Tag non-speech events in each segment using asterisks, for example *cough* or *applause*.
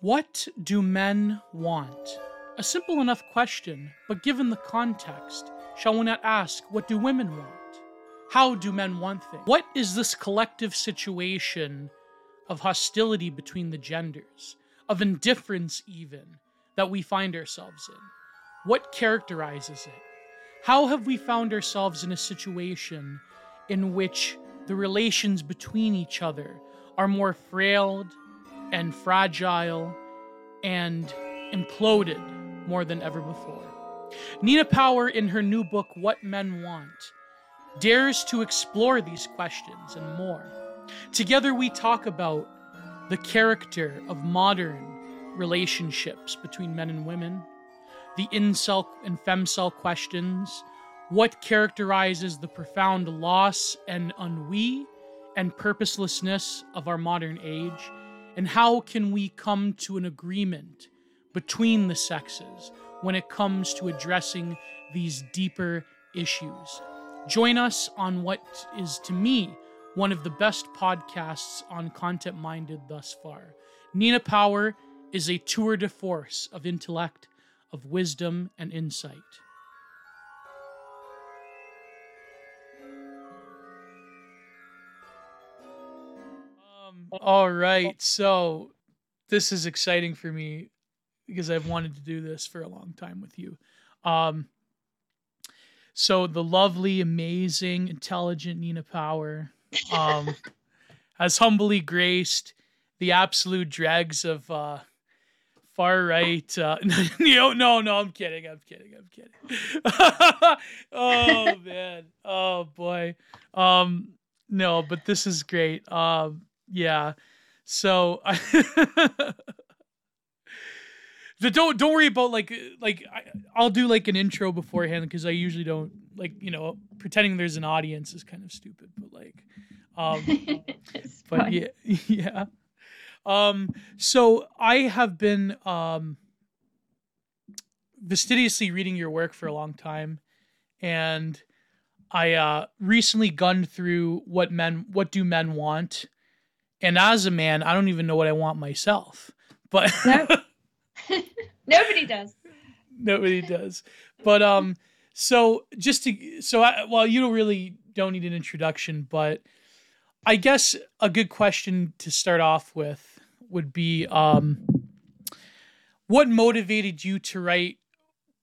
What do men want? A simple enough question, but given the context, shall we not ask, what do women want? How do men want things? What is this collective situation of hostility between the genders, of indifference even, that we find ourselves in? What characterizes it? How have we found ourselves in a situation in which the relations between each other are more frail and fragile and imploded more than ever before? Nina Power, in her new book, What Men Want, dares to explore these questions and more. Together, we talk about the character of modern relationships between men and women, the incel and femcel questions, what characterizes the profound loss and ennui and purposelessness of our modern age, and how can we come to an agreement between the sexes when it comes to addressing these deeper issues. Join us on what is, to me, one of the best podcasts on content minded thus far. Nina Power is a tour de force of intellect, of wisdom, and insight. All right, so this is exciting for me because I've wanted to do this for a long time with you. Um, so the lovely, amazing, intelligent Nina Power um, *laughs* has humbly graced the absolute dregs of uh, far right. Uh, *laughs* no, no, no, I'm kidding. I'm kidding. I'm kidding. *laughs* oh man. Oh boy. Um, no, but this is great. Um, yeah. So. *laughs* the don't don't worry about like like I, will do like an intro beforehand because I usually don't like you know pretending there's an audience is kind of stupid, but like, um, *laughs* but fine. yeah, *laughs* yeah. Um, so I have been um fastidiously reading your work for a long time, and I uh recently gunned through what men what do men want, and as a man, I don't even know what I want myself, but. *laughs* Nobody does. Nobody does. But um, so just to so I, well, you don't really don't need an introduction, but I guess a good question to start off with would be um, what motivated you to write?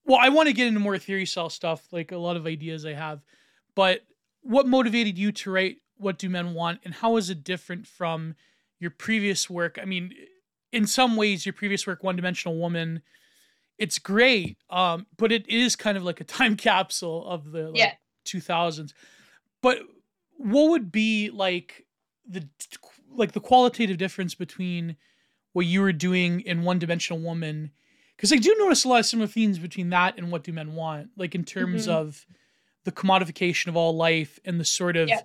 Well, I want to get into more theory cell stuff, like a lot of ideas I have, but what motivated you to write What Do Men Want, and how is it different from your previous work? I mean, in some ways your previous work one dimensional woman it's great um but it is kind of like a *laughs* time capsule of the like, yeah. 2000s but what would be like the like the qualitative difference between what you were doing in one dimensional woman because i do notice a lot of similar themes between that and what do men want like in terms mm-hmm. of the commodification of all life and the sort of yeah.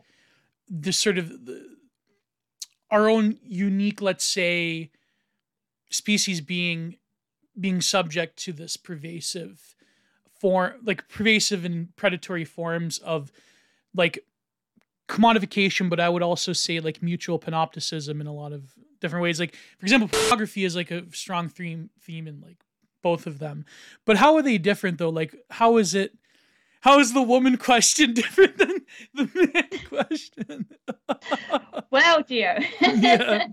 The sort of the, our own unique let's say species being being subject to this pervasive form like pervasive and predatory forms of like commodification but i would also say like mutual panopticism in a lot of different ways. Like for example pornography is like a strong theme theme in like both of them. But how are they different though? Like how is it how is the woman question *laughs* different than the man *laughs* question? *laughs* well, Gio, yeah.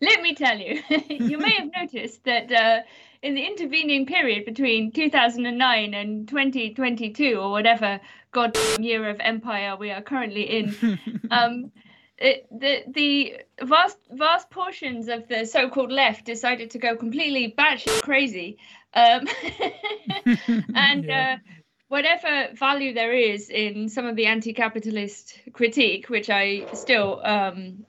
let me tell you, you may have noticed that uh, in the intervening period between 2009 and 2022, or whatever god year of empire we are currently in, um, it, the the vast vast portions of the so-called left decided to go completely batshit crazy, um, and yeah. uh, whatever value there is in some of the anti-capitalist critique, which I still um,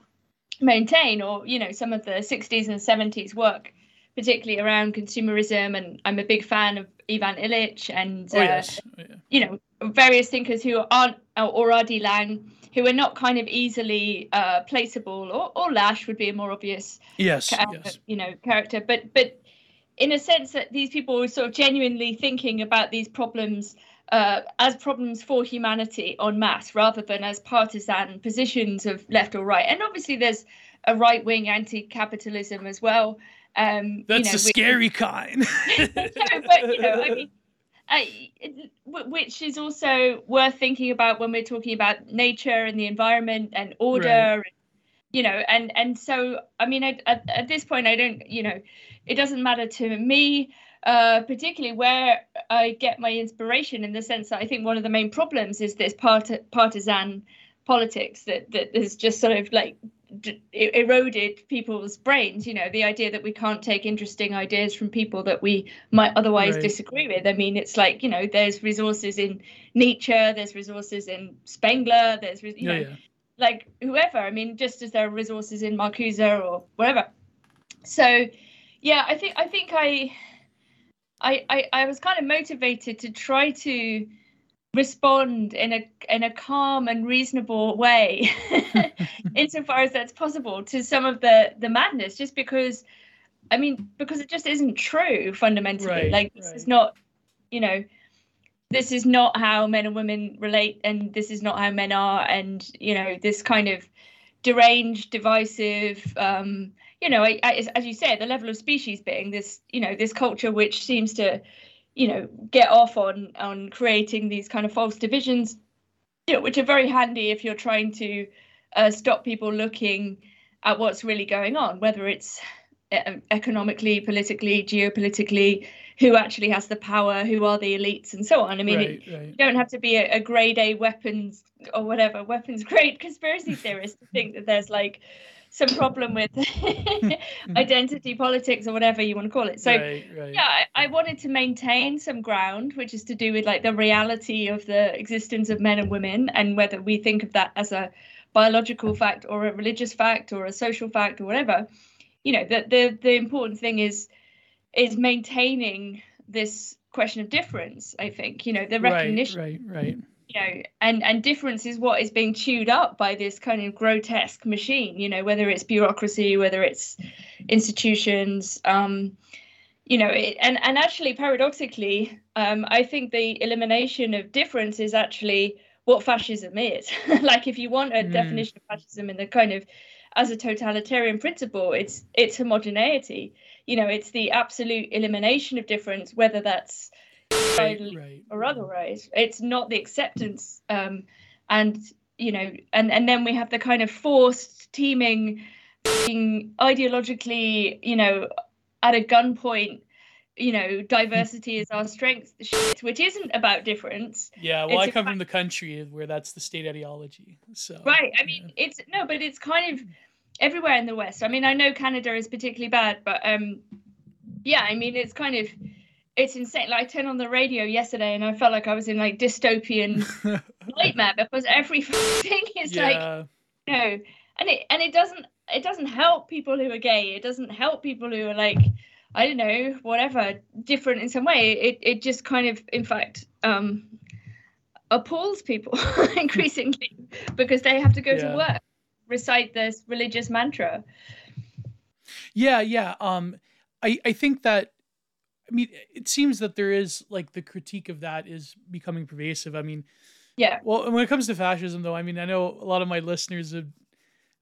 maintain, or you know, some of the 60s and 70s work, particularly around consumerism, and I'm a big fan of Ivan Illich and oh, uh, oh, yeah. you know various thinkers who aren't or R.D. Laing, who are not kind of easily uh, placeable, or, or Lasch would be a more obvious yes, yes. you know character, but but in a sense that these people were sort of genuinely thinking about these problems uh, as problems for humanity en masse rather than as partisan positions of left or right. And obviously, there's a right wing anti capitalism as well. Um, That's you know, the scary *laughs* kind. *laughs* but you know, I mean, I, which is also worth thinking about when we're talking about nature and the environment and order, right. and, you know, and and so I mean, at, at this point, I don't, you know, it doesn't matter to me. Uh, particularly where I get my inspiration in the sense that I think one of the main problems is this part- partisan politics that that has just sort of like d- eroded people's brains you know the idea that we can't take interesting ideas from people that we might otherwise right. disagree with i mean it's like you know there's resources in nietzsche there's resources in spengler there's you know yeah. like whoever i mean just as there are resources in marcuse or whatever so yeah i think i think i I, I, I was kind of motivated to try to respond in a in a calm and reasonable way *laughs* insofar as that's possible to some of the the madness just because i mean because it just isn't true fundamentally right, like this right. is not you know this is not how men and women relate and this is not how men are and you know this kind of deranged divisive um you know I, I, as you said the level of species being this you know this culture which seems to you know get off on on creating these kind of false divisions you know which are very handy if you're trying to uh, stop people looking at what's really going on whether it's uh, economically politically geopolitically who actually has the power who are the elites and so on i mean right, it, right. you don't have to be a, a grade a weapons or whatever weapons *laughs* grade conspiracy theorist to think that there's like some problem with *laughs* identity politics or whatever you want to call it. So right, right. yeah, I, I, wanted to maintain some ground, which is to do with like the reality of the existence of men and women and whether we think of that as a biological fact or a religious fact or a social fact or whatever. You know, the the, the important thing is is maintaining this question of difference, I think. You know, the recognition right, right, right you know and and difference is what is being chewed up by this kind of grotesque machine you know whether it's bureaucracy whether it's institutions um you know it, and and actually paradoxically um i think the elimination of difference is actually what fascism is *laughs* like if you want a mm. definition of fascism in the kind of as a totalitarian principle it's it's homogeneity you know it's the absolute elimination of difference whether that's right, right. or otherwise. It's not the acceptance, um, and you know, and and then we have the kind of forced teaming, being ideologically, you know, at a gunpoint. You know, diversity is our strength, shit, which isn't about difference. Yeah, well, it's I come from the country where that's the state ideology. So right, I mean, yeah. it's no, but it's kind of everywhere in the West. I mean, I know Canada is particularly bad, but um, yeah, I mean, it's kind of it's insane. Like I turned on the radio yesterday and I felt like I was in like dystopian *laughs* nightmare because everything *laughs* is yeah. like you know, and it and it doesn't it doesn't help people who are gay. It doesn't help people who are like I don't know whatever different in some way. It it just kind of in fact um appalls people *laughs* increasingly because they have to go yeah. to work recite this religious mantra. Yeah, yeah. Um I I think that I mean, it seems that there is like the critique of that is becoming pervasive. I mean, yeah. Well, when it comes to fascism, though, I mean, I know a lot of my listeners would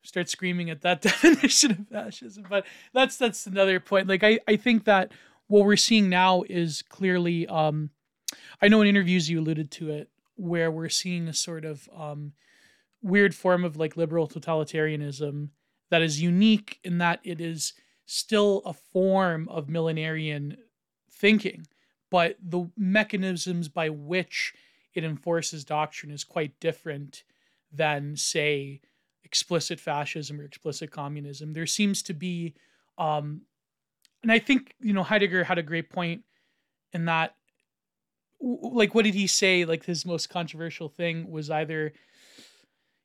start screaming at that *laughs* definition of fascism, but that's that's another point. Like, I I think that what we're seeing now is clearly, um, I know in interviews you alluded to it, where we're seeing a sort of um, weird form of like liberal totalitarianism that is unique in that it is still a form of millenarian thinking, but the mechanisms by which it enforces doctrine is quite different than, say, explicit fascism or explicit communism. There seems to be, um, and I think, you know, Heidegger had a great point in that, like, what did he say? Like, his most controversial thing was either,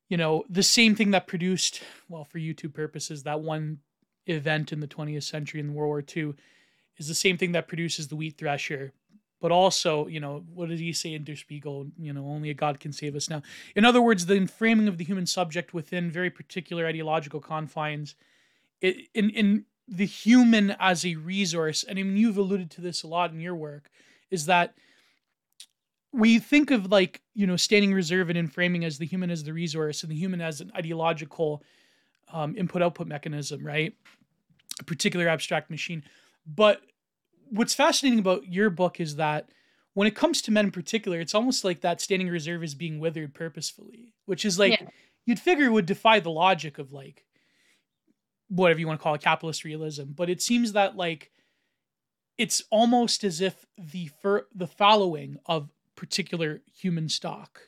you know, the same thing that produced, well, for YouTube purposes, that one event in the 20th century in World War II is the same thing that produces the wheat thresher but also, you know, what did he say in Der Spiegel? You know, only a God can save us now. In other words, the framing of the human subject within very particular ideological confines, in in the human as a resource, and I mean, you've alluded to this a lot in your work, is that we think of like you know standing reserve and in framing as the human as the resource and the human as an ideological um, input output mechanism, right? a particular abstract machine. But what's fascinating about your book is that when it comes to men in particular, it's almost like that standing reserve is being withered purposefully, which is like yeah. you'd figure would defy the logic of like whatever you want to call it, capitalist realism. But it seems that like it's almost as if the fir- the following of particular human stock.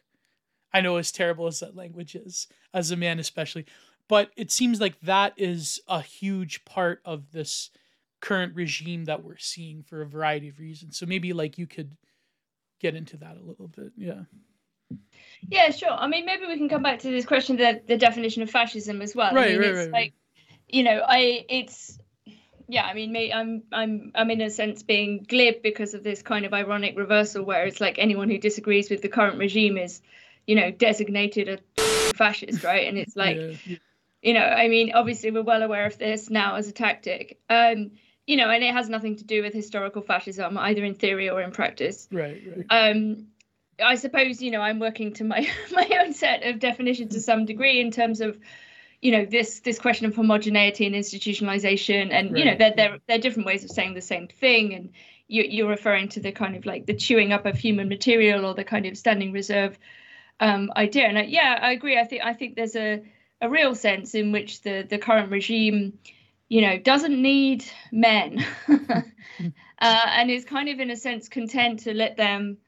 I know as terrible as that language is, as a man especially, but it seems like that is a huge part of this current regime that we're seeing for a variety of reasons. So maybe like you could get into that a little bit. Yeah. Yeah, sure. I mean, maybe we can come back to this question the the definition of fascism as well. Right, I mean, right, it's right, like, right. you know, I it's yeah, I mean, I'm I'm I'm in a sense being glib because of this kind of ironic reversal where it's like anyone who disagrees with the current regime is, you know, designated a fascist, right? And it's *laughs* like, yeah. you know, I mean, obviously we're well aware of this now as a tactic. Um, you know, and it has nothing to do with historical fascism, either in theory or in practice. Right, right. Um, I suppose you know I'm working to my *laughs* my own set of definitions to some degree in terms of you know this this question of homogeneity and institutionalization and right. you know there there there are different ways of saying the same thing and you, you're referring to the kind of like the chewing up of human material or the kind of standing reserve um, idea and I, yeah I agree I think I think there's a a real sense in which the the current regime you know doesn't need men *laughs* uh, and is kind of in a sense content to let them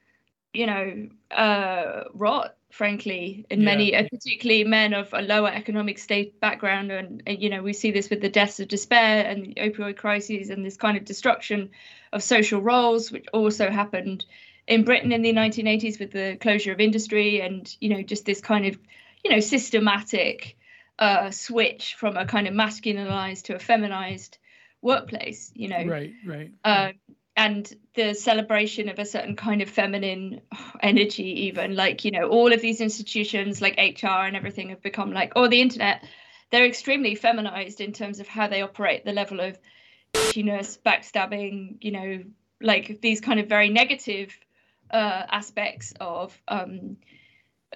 you know uh, rot frankly, in yeah. many, uh, particularly men of a lower economic state background. And, and, you know, we see this with the deaths of despair and the opioid crises and this kind of destruction of social roles, which also happened in Britain in the 1980s with the closure of industry and, you know, just this kind of, you know, systematic uh, switch from a kind of masculinized to a feminized workplace, you know. Right, right. Uh, and the celebration of a certain kind of feminine energy even like you know all of these institutions like hr and everything have become like or the internet they're extremely feminized in terms of how they operate the level of ness backstabbing you know like these kind of very negative uh, aspects of um,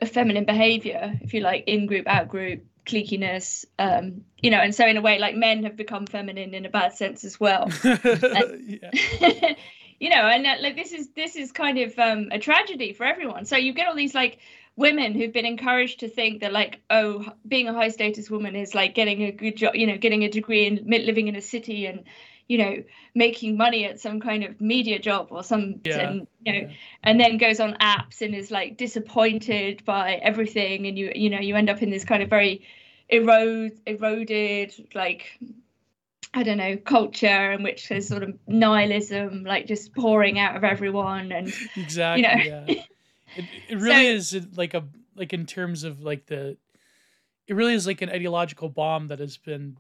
feminine behavior if you like in group out group cliqueiness um you know and so in a way like men have become feminine in a bad sense as well *laughs* and, *laughs* you know and that, like this is this is kind of um a tragedy for everyone so you get all these like women who've been encouraged to think that like oh being a high status woman is like getting a good job you know getting a degree and living in a city and you know making money at some kind of media job or some yeah. and you know yeah. and then goes on apps and is like disappointed by everything and you you know you end up in this kind of very erode eroded like I don't know, culture in which there's sort of nihilism, like just pouring out of everyone, and *laughs* exactly, you know. yeah. It, it *laughs* really so, is like a like in terms of like the, it really is like an ideological bomb that has been,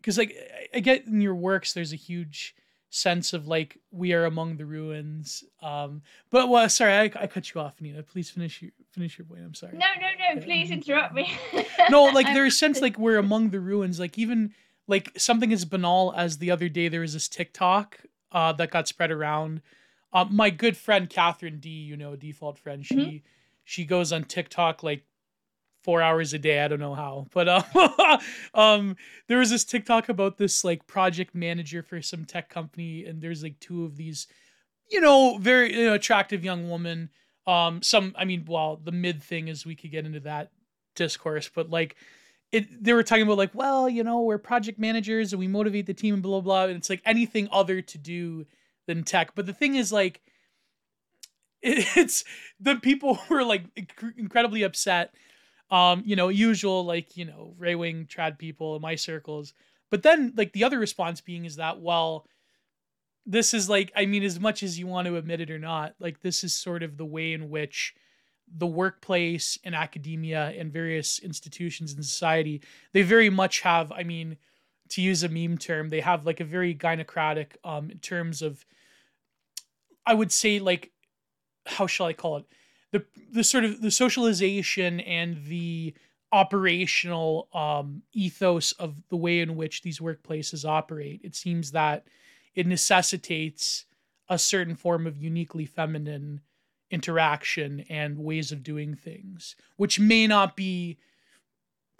because like I get in your works, there's a huge sense of like we are among the ruins. Um, but well, sorry, I, I cut you off, Nina. Please finish your finish your point. I'm sorry. No, no, no. Please interrupt me. *laughs* no, like there's a sense like we're among the ruins. Like even like something as banal as the other day there was this TikTok uh, that got spread around. Uh, my good friend Catherine D, you know, default friend, she mm-hmm. she goes on TikTok like four hours a day. I don't know how, but uh, *laughs* um, there was this TikTok about this like project manager for some tech company, and there's like two of these, you know, very you know, attractive young woman. Um, some, I mean, well, the mid thing is we could get into that discourse, but like. It, they were talking about like, well, you know, we're project managers and we motivate the team and blah blah. And it's like anything other to do than tech. But the thing is, like, it, *laughs* it's the people *laughs* who are like inc- incredibly upset um, you know, usual like, you know, Ray Wing trad people in my circles. But then like the other response being is that, well, this is like, I mean, as much as you want to admit it or not, like this is sort of the way in which the workplace and academia and various institutions in society, they very much have, I mean, to use a meme term, they have like a very gynocratic um in terms of I would say like how shall I call it? the the sort of the socialization and the operational um, ethos of the way in which these workplaces operate. It seems that it necessitates a certain form of uniquely feminine interaction and ways of doing things, which may not be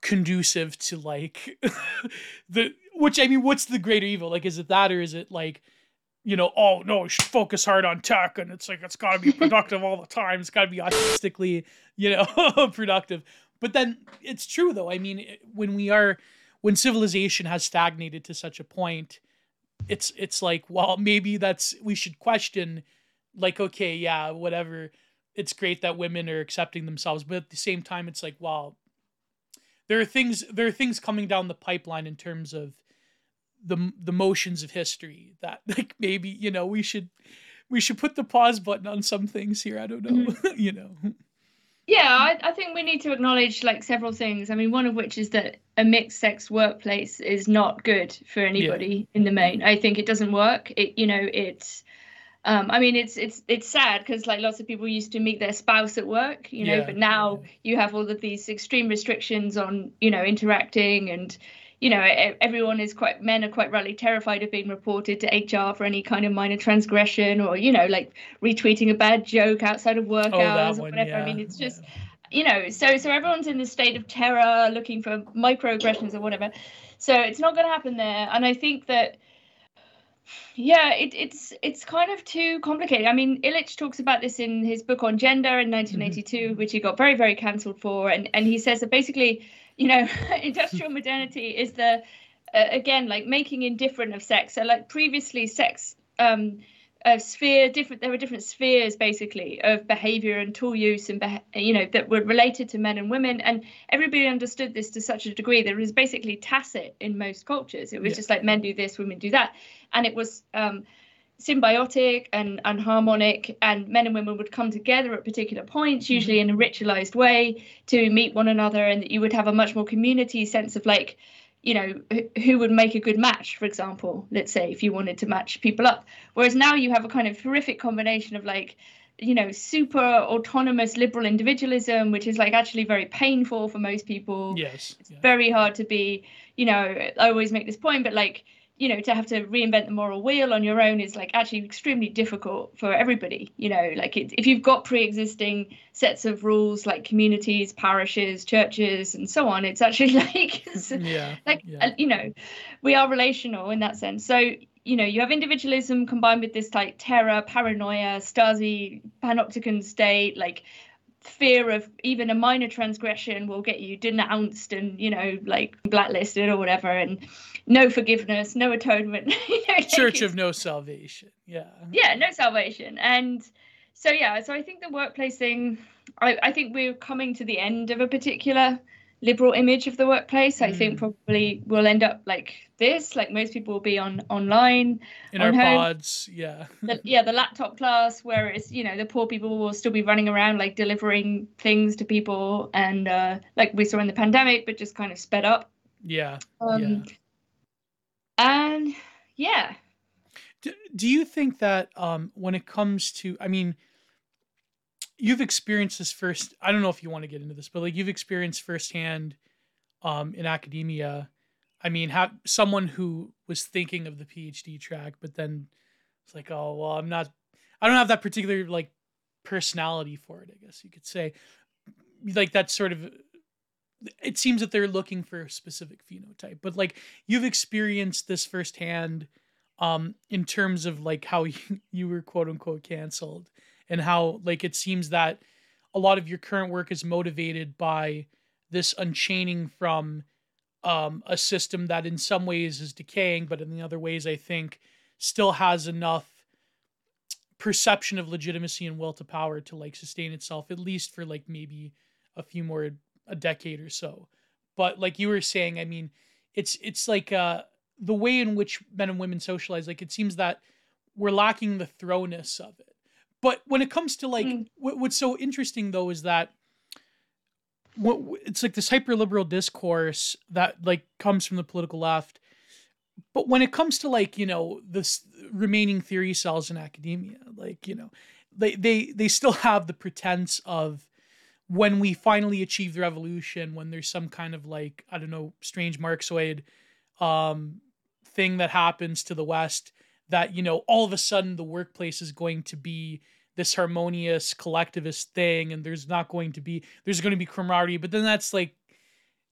conducive to like *laughs* the which I mean, what's the greater evil? Like, is it that or is it like, you know, oh no, focus hard on tech and it's like it's got to be *laughs* productive all the time. It's got to be artistically, you know, *laughs* productive. But then it's true though. I mean, when we are when civilization has stagnated to such a point, it's it's like, well, maybe that's we should question like okay, yeah, whatever. It's great that women are accepting themselves, but at the same time it's like, well, there are things there are things coming down the pipeline in terms of the the motions of history that *laughs* like maybe you know we should we should put the pause button on some things here i don't know mm-hmm. *laughs* you know yeah I, I think we need to acknowledge like several things. I mean one of which is that a mixed sex workplace is not good for anybody yeah. in the main. I think it doesn't work. It you know it's um, I mean, it's it's it's sad because like lots of people used to meet their spouse at work, you know, yeah, but now you have all of these extreme restrictions on you know interacting and you know everyone is quite men are quite rightly terrified of being reported to HR for any kind of minor transgression or you know like retweeting a bad joke outside of work oh, hours or whatever. Yeah. I mean, it's just you know so so everyone's in this state of terror looking for microaggressions or whatever. So it's not going to happen there, and I think that yeah, it, it's it's kind of too complicated. I mean, Illich talks about this in his book on gender in 1982, mm-hmm. which he got very very cancelled for, and and he says that basically, you know, *laughs* industrial modernity is the uh, again like making indifferent of sex. So like previously, sex um, a sphere different there were different spheres basically of behavior and tool use and you know that were related to men and women and everybody understood this to such a degree that it was basically tacit in most cultures it was yeah. just like men do this women do that and it was um, symbiotic and, and harmonic and men and women would come together at particular points usually mm-hmm. in a ritualized way to meet one another and that you would have a much more community sense of like you know who would make a good match for example let's say if you wanted to match people up whereas now you have a kind of horrific combination of like you know super autonomous liberal individualism which is like actually very painful for most people yes it's yeah. very hard to be you know i always make this point but like you know to have to reinvent the moral wheel on your own is like actually extremely difficult for everybody you know like it, if you've got pre-existing sets of rules like communities parishes churches and so on it's actually *laughs* like *laughs* yeah like yeah. Uh, you know we are relational in that sense so you know you have individualism combined with this like terror paranoia stasi panopticon state like fear of even a minor transgression will get you denounced and you know like blacklisted or whatever and no forgiveness no atonement *laughs* you know, church of no salvation yeah. Yeah no salvation and so yeah so i think the workplace thing I, I think we're coming to the end of a particular liberal image of the workplace. Mm. I think mm. probably we'll end up like this. Like most people will be on online in on our home. pods. Yeah. The, yeah, the laptop class, whereas you know the poor people will still be running around like delivering things to people, and uh, like we saw in the pandemic, but just kind of sped up. Yeah. Um, yeah. And yeah. Do, do you think that um, when it comes to, I mean, you've experienced this first i don't know if you want to get into this but like you've experienced firsthand um in academia. I mean have someone who was thinking of the phd track but then it's like oh well i'm not i don't have that particular like personality for it i guess you could say. Like that sort of it seems that they're looking for a specific phenotype but like you've experienced this firsthand um in terms of like how you, *laughs* you were quote unquote canceled and how like it seems that a lot of your current work is motivated by this unchaining from um, a system that in some ways is decaying, but in the other ways I think still has enough perception of legitimacy and will to power to like sustain itself at least for like maybe a few more a decade or so. But like you were saying, I mean, it's it's like uh the way in which men and women socialize, like it seems that we're lacking the throwness of it but when it comes to like mm. what, what's so interesting though is that what it's like this hyper liberal discourse that like comes from the political left. But when it comes to like, you know, this remaining theory cells in academia, like, you know, they they they still have the pretense of when we finally achieve the revolution, when there's some kind of like, I don't know, strange Marxoid um thing that happens to the West, that you know all of a sudden the workplace is going to be this harmonious collectivist thing and there's not going to be there's going to be camaraderie but then that's like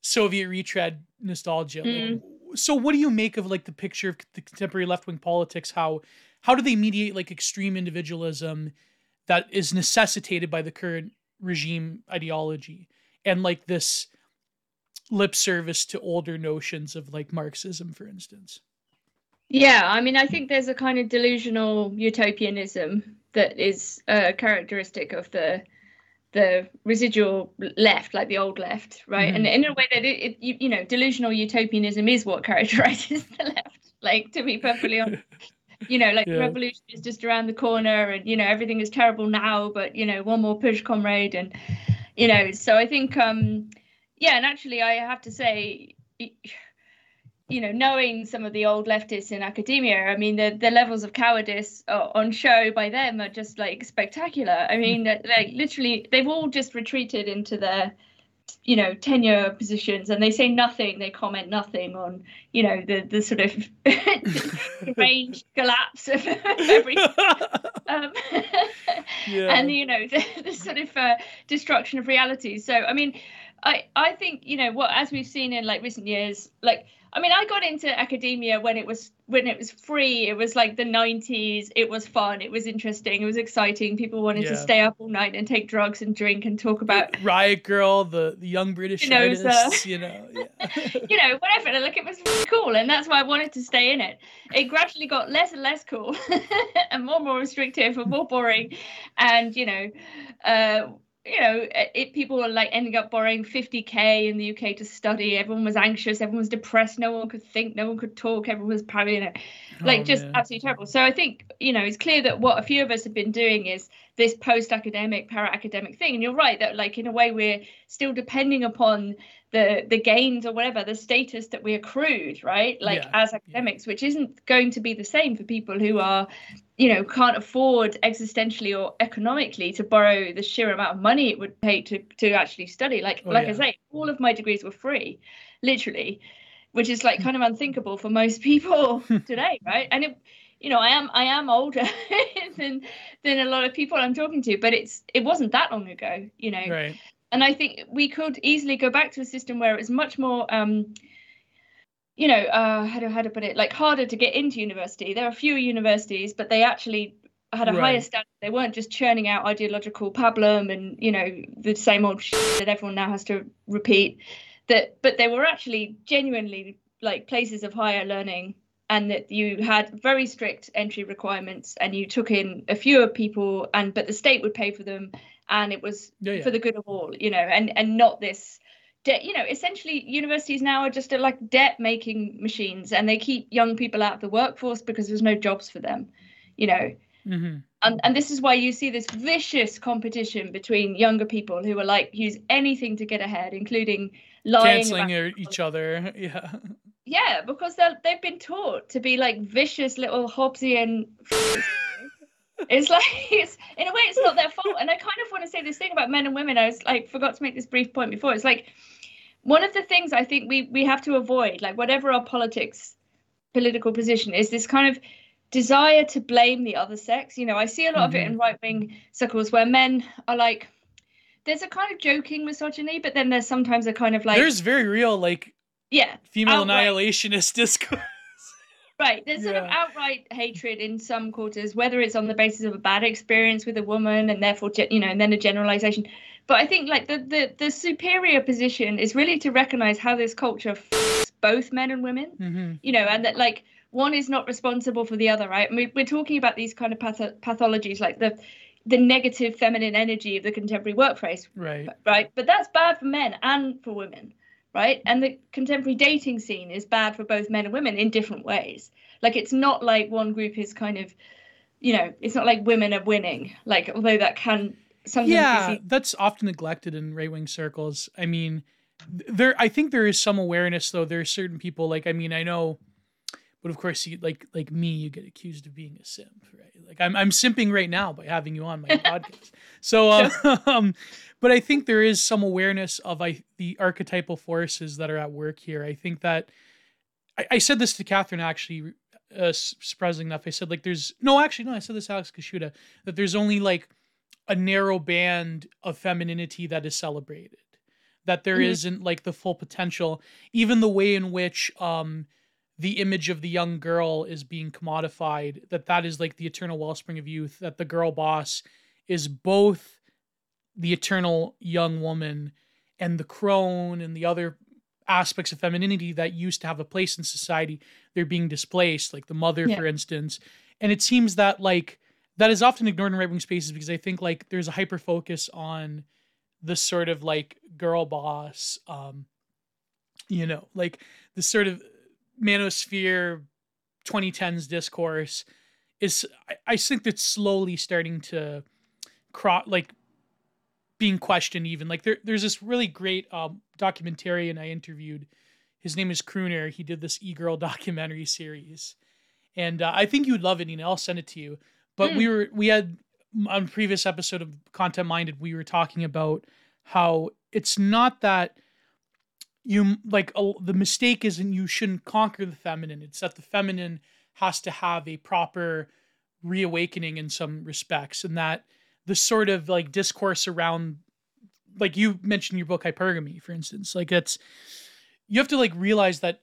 soviet retread nostalgia mm. like, so what do you make of like the picture of the contemporary left wing politics? How how do they mediate like extreme individualism that is necessitated by the current regime ideology and like this lip service to older notions of like Marxism, for instance? Yeah, I mean, I think there's a kind of delusional utopianism that is uh, characteristic of the the residual left, like the old left, right? Mm-hmm. And in a way that it, it you, you, know, delusional utopianism is what characterizes *laughs* the left. Like to be perfectly honest, you know, like yeah. the revolution is just around the corner, and you know everything is terrible now, but you know one more push, comrade, and you know. So I think, um yeah, and actually, I have to say. It, you know, knowing some of the old leftists in academia, I mean, the, the levels of cowardice on show by them are just like spectacular. I mean, like literally, they've all just retreated into their, you know, tenure positions, and they say nothing. They comment nothing on, you know, the the sort of *laughs* range *laughs* collapse of *laughs* everything, um, yeah. and you know, the, the sort of uh, destruction of reality. So, I mean, I I think you know what, as we've seen in like recent years, like I mean, I got into academia when it was when it was free. It was like the '90s. It was fun. It was interesting. It was exciting. People wanted yeah. to stay up all night and take drugs and drink and talk about Riot Grrrl, the the young British you know, artists, you know, yeah. *laughs* you know, whatever. Like it was cool, and that's why I wanted to stay in it. It gradually got less and less cool, *laughs* and more and more restrictive and more boring, and you know. Uh, you know, uh, it, people were like ending up borrowing 50k in the UK to study. Everyone was anxious, everyone was depressed, no one could think, no one could talk, everyone was probably, you oh, know, like oh, just man. absolutely terrible. So I think, you know, it's clear that what a few of us have been doing is this post academic, para academic thing. And you're right that, like, in a way, we're still depending upon the the gains or whatever the status that we accrued right like yeah. as academics which isn't going to be the same for people who are you know can't afford existentially or economically to borrow the sheer amount of money it would take to to actually study. Like oh, like yeah. i say all of my degrees were free literally which is like kind of unthinkable for most *laughs* people *laughs* today right? And it you know i am i am older *laughs* than than a lot of people i'm talking to but it's it wasn't that long ago you know? Right. And i think we could easily go back to a system where it was much more um you know, uh, how to how to put it, like harder to get into university. There are fewer universities, but they actually had a right. higher standard. They weren't just churning out ideological pablum and you know the same old shit that everyone now has to repeat. That, but they were actually genuinely like places of higher learning, and that you had very strict entry requirements, and you took in a fewer people, and but the state would pay for them, and it was yeah, yeah. for the good of all, you know, and and not this you know essentially universities now are just like debt making machines and they keep young people out of the workforce because there's no jobs for them you know. Mm-hmm. and and this is why you see this vicious competition between younger people who are like use anything to get ahead including lying canceling each other *laughs* yeah. Yeah because they they've been taught to be like vicious little hobbesian *laughs* it's like it's in a way it's not their fault and i kind of want to say this thing about men and women i was like forgot to make this brief point before it's like one of the things i think we we have to avoid like whatever our politics political position is this kind of desire to blame the other sex you know i see a lot mm-hmm. of it in mm-hmm. right-wing circles where men are like there's a kind of joking misogyny but then there's sometimes a kind of like there's very real like yeah female outright. annihilationist discourse Right. There's yeah. sort of outright hatred in some quarters, whether it's on the basis of a bad experience with a woman and therefore, you know, and then a generalization. But I think like the the, the superior position is really to recognize how this culture f- both men and women, mm-hmm. you know, and that like one is not responsible for the other, right? I we're talking about these kind of path- pathologies like the the negative feminine energy of the contemporary workplace, right? Right. But that's bad for men and for women right? And the contemporary dating scene is bad for both men and women in different ways. Like it's not like one group is kind of, you know, it's not like women are winning. Like although that can sometimes yeah, that's often neglected in right wing circles. I mean, there I think there is some awareness though. There are certain people like I mean I know, but of course you like like me you get accused of being a simp, right? Like I'm I'm simping right now by having you on my *laughs* podcast. So um, *laughs* but I think there is some awareness of I, the archetypal forces that are at work here. I think that I, I said this to Catherine actually, uh, surprising enough. I said like there's no, actually no, I said this to Alex Kaschuta that there's only like a narrow band of femininity that is celebrated. That there mm-hmm. not like the full potential, even the way in which um the image of the young girl is being commodified that that is like the eternal wellspring of youth that the girl boss is both the eternal young woman and the crone and the other aspects of femininity that used to have a place in society they're being displaced like the mother yeah. for instance and it seems that like that is often ignored in right wing spaces because i think like there's a hyper focus on the sort of like girl boss um you know like the sort of manosphere 2010s discourse is I, I think that's slowly starting to cross like being questioned even. Like there, there's this really great um, documentarian i interviewed. His name is crooner he did this e-girl *laughs* documentary series. And uh, i think you'd love it and i'll send it to you. But mm. we were we had on previous episode of content minded we were talking about how it's not that you like uh, the mistake isn't you shouldn't conquer the feminine it's that the feminine has to have a proper reawakening in some respects and that the sort of like discourse around like you mentioned in your book hypergamy for instance like that's you have to like realize that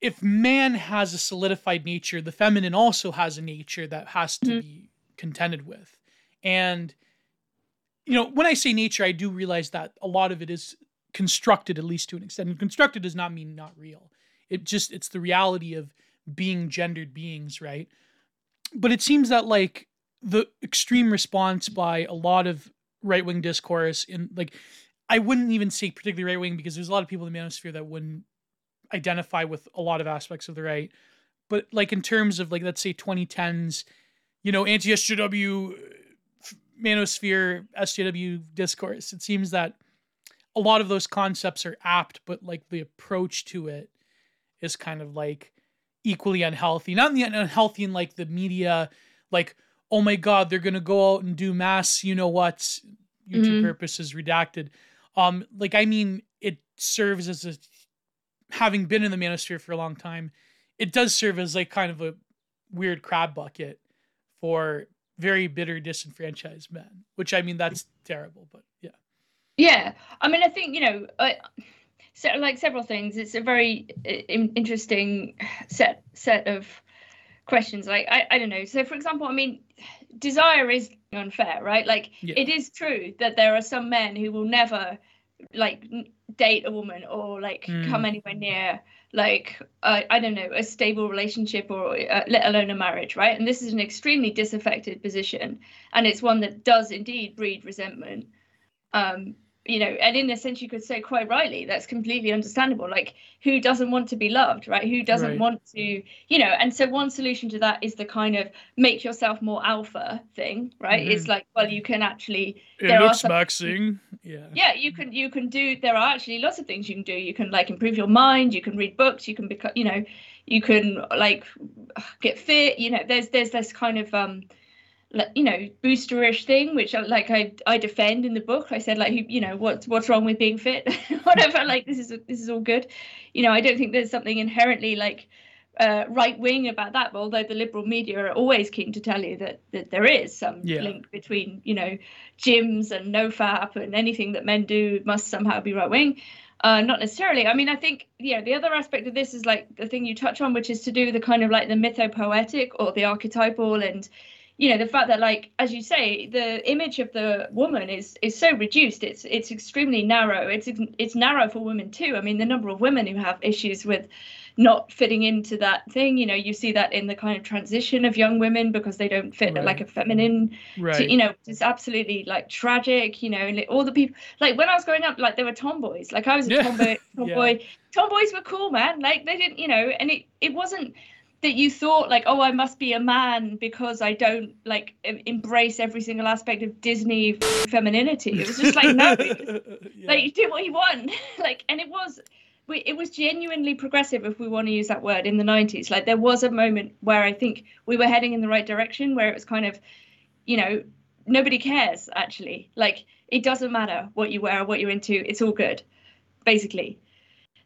if man has a solidified nature the feminine also has a nature that has to mm-hmm. be contended with and you know when i say nature i do realize that a lot of it is constructed at least to an extent. And constructed does not mean not real. It just it's the reality of being gendered beings right? But it seems that like the extreme response by a lot of right wing discourse in like I wouldn't even say particularly right wing because there's a lot of people in the manosphere that wouldn't identify with a lot of aspects of the right. But like in terms of like let's say 2010s, you know, anti SJW uh, manosphere SJW discourse, it seems that a lot of those concepts are apt, but like the approach to it is kind of like equally unhealthy. Not in the unhealthy in like the media, like oh my god, they're gonna go out and do mass, you know what, YouTube mm-hmm. purposes redacted. Um, like I mean, it serves as a having been in the manosphere for a long time, it does serve as like kind of a weird crab bucket for very bitter disenfranchised men. Which I mean, that's terrible, but yeah. I mean, I think you know, I, so like several things. It's a very interesting set set of questions like I, I don't know so for example i mean desire is unfair right like yeah. it is true that there are some men who will never like date a woman or like mm. come anywhere near like uh, i don't know a stable relationship or uh, let alone a marriage right and this is an extremely disaffected position and it's one that does indeed breed resentment um you know and in a sense you could say quite rightly that's completely understandable. Like who doesn't want to be loved right? Who doesn't right. want to you know and so one solution to that is the kind of make yourself more alpha thing right? Mm-hmm. it's like well you can actually it there looks maxing. yeah. Yeah you can you can do there are actually lots of things you can do. You can like improve your mind you can read books you can become you know you can like get fit you know there's there's this kind of um you know boosterish thing which uh, like i i defend in the book i said like you know what's what's wrong with being fit *laughs* whatever like this is this is all good you know i don't think there's something inherently like uh, right wing about that although the liberal media are always keen to tell you that that there is some yeah. link between you know gyms and no fap and anything that men do must somehow be right wing uh, not necessarily. I mean, I think yeah, the other aspect of this is like the thing you touch on, which is to do with the kind of like the mythopoetic or the archetypal and you know the fact that like as you say the image of the woman is is so reduced it's it's extremely narrow it's it's narrow for women too i mean the number of women who have issues with not fitting into that thing you know you see that in the kind of transition of young women because they don't fit right. like a feminine right. to, you know it's absolutely like tragic you know and all the people like when i was growing up like there were tomboys like i was a yeah. tomboy *laughs* tomboy yeah. tomboys were cool man like they didn't you know and it it wasn't that you thought like oh i must be a man because i don't like embrace every single aspect of disney femininity. It was just like no *laughs* yeah. like you do what you want. *laughs* Like and it was it was genuinely progressive if we want to use that word in the 90s like there was a moment where i think we were heading in the right direction where it was kind of you know nobody cares actually. Like it doesn't matter what you wear or what you're into it's all good basically.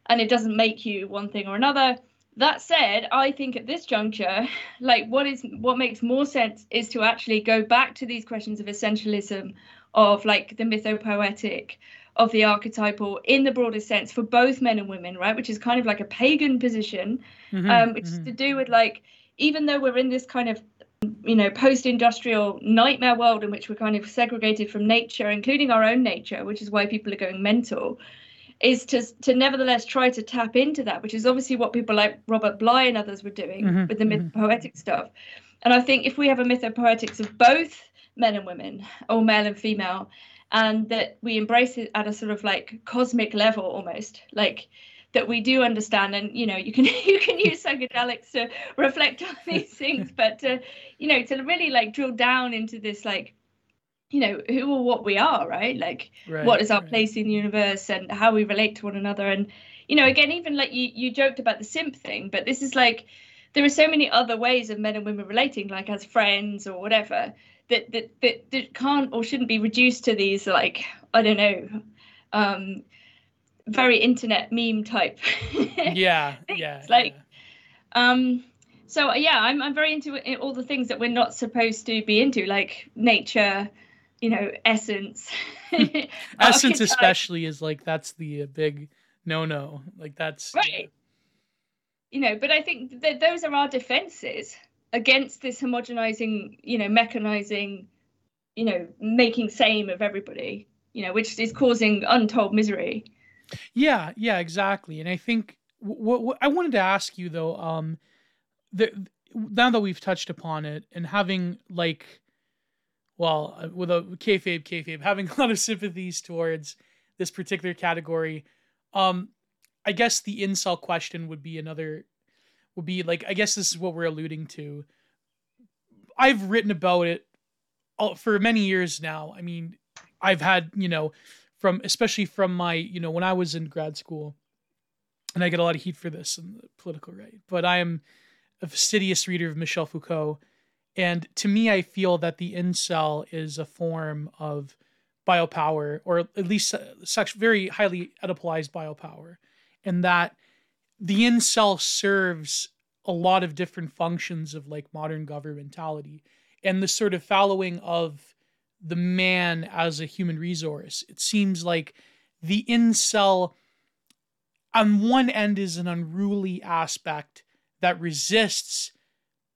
And it doesn't make you one thing or another that said i think at this juncture like what is what makes more sense is to actually go back to these questions of essentialism of like the mythopoetic of the archetypal in the broadest sense for both men and women, right? Which is kind of like a pagan position, mm-hmm, um, which mm-hmm. is to do with like, even though we're in this kind of you know post-industrial nightmare world in which we're kind of segregated from nature including our own nature which is why people are going mental is to to nevertheless try to tap into that which is obviously what people like robert bly and others were doing mm-hmm, with the mm-hmm. mythopoetic stuff and i think if we have a mythopoetics of both men and women or male and female and that we embrace it at a sort of like cosmic level almost like that we do understand and you know you can *laughs* you can use psychedelics to reflect on these things *laughs* but to you know to really like drill down into this like you know who or what we are right like right, what is our right. place in the universe and how we relate to one another and you know again even like you you joked about the simp thing but this is like there are so many other ways of men and women relating like as friends or whatever that that that, that can't or shouldn't be reduced to these like i don't know um very internet meme type *laughs* yeah yeah like yeah. um so yeah i'm i'm very into all the things that we're not supposed to be into like nature you know essence. *laughs* Essence especially is like that's the uh, big no no like that's right. You know but i think that those are our defenses against this homogenizing you know mechanizing you know making same of everybody you know which is causing untold misery. Yeah, yeah, exactly. And I think what, what I wanted to ask you though, um, the, now that we've touched upon it and having like, well, uh, with a kayfabe, kayfabe, having *laughs* a lot of sympathies towards this particular category, um, I guess the incel question would be another, would be like, I guess this is what we're alluding to. I've written about it for many years now. I mean, I've had, you know, from especially from my you know when I was in grad school, and I get a lot of heat for this in the political right, but I am a fastidious reader of Michel Foucault, and to me, I feel that the incel is a form of biopower, or at least such very highly Oedipalized biopower, and that the incel serves a lot of different functions of like modern governmentality and the sort of following of the man as a human resource. It seems like the incel, on one end, is an unruly aspect that resists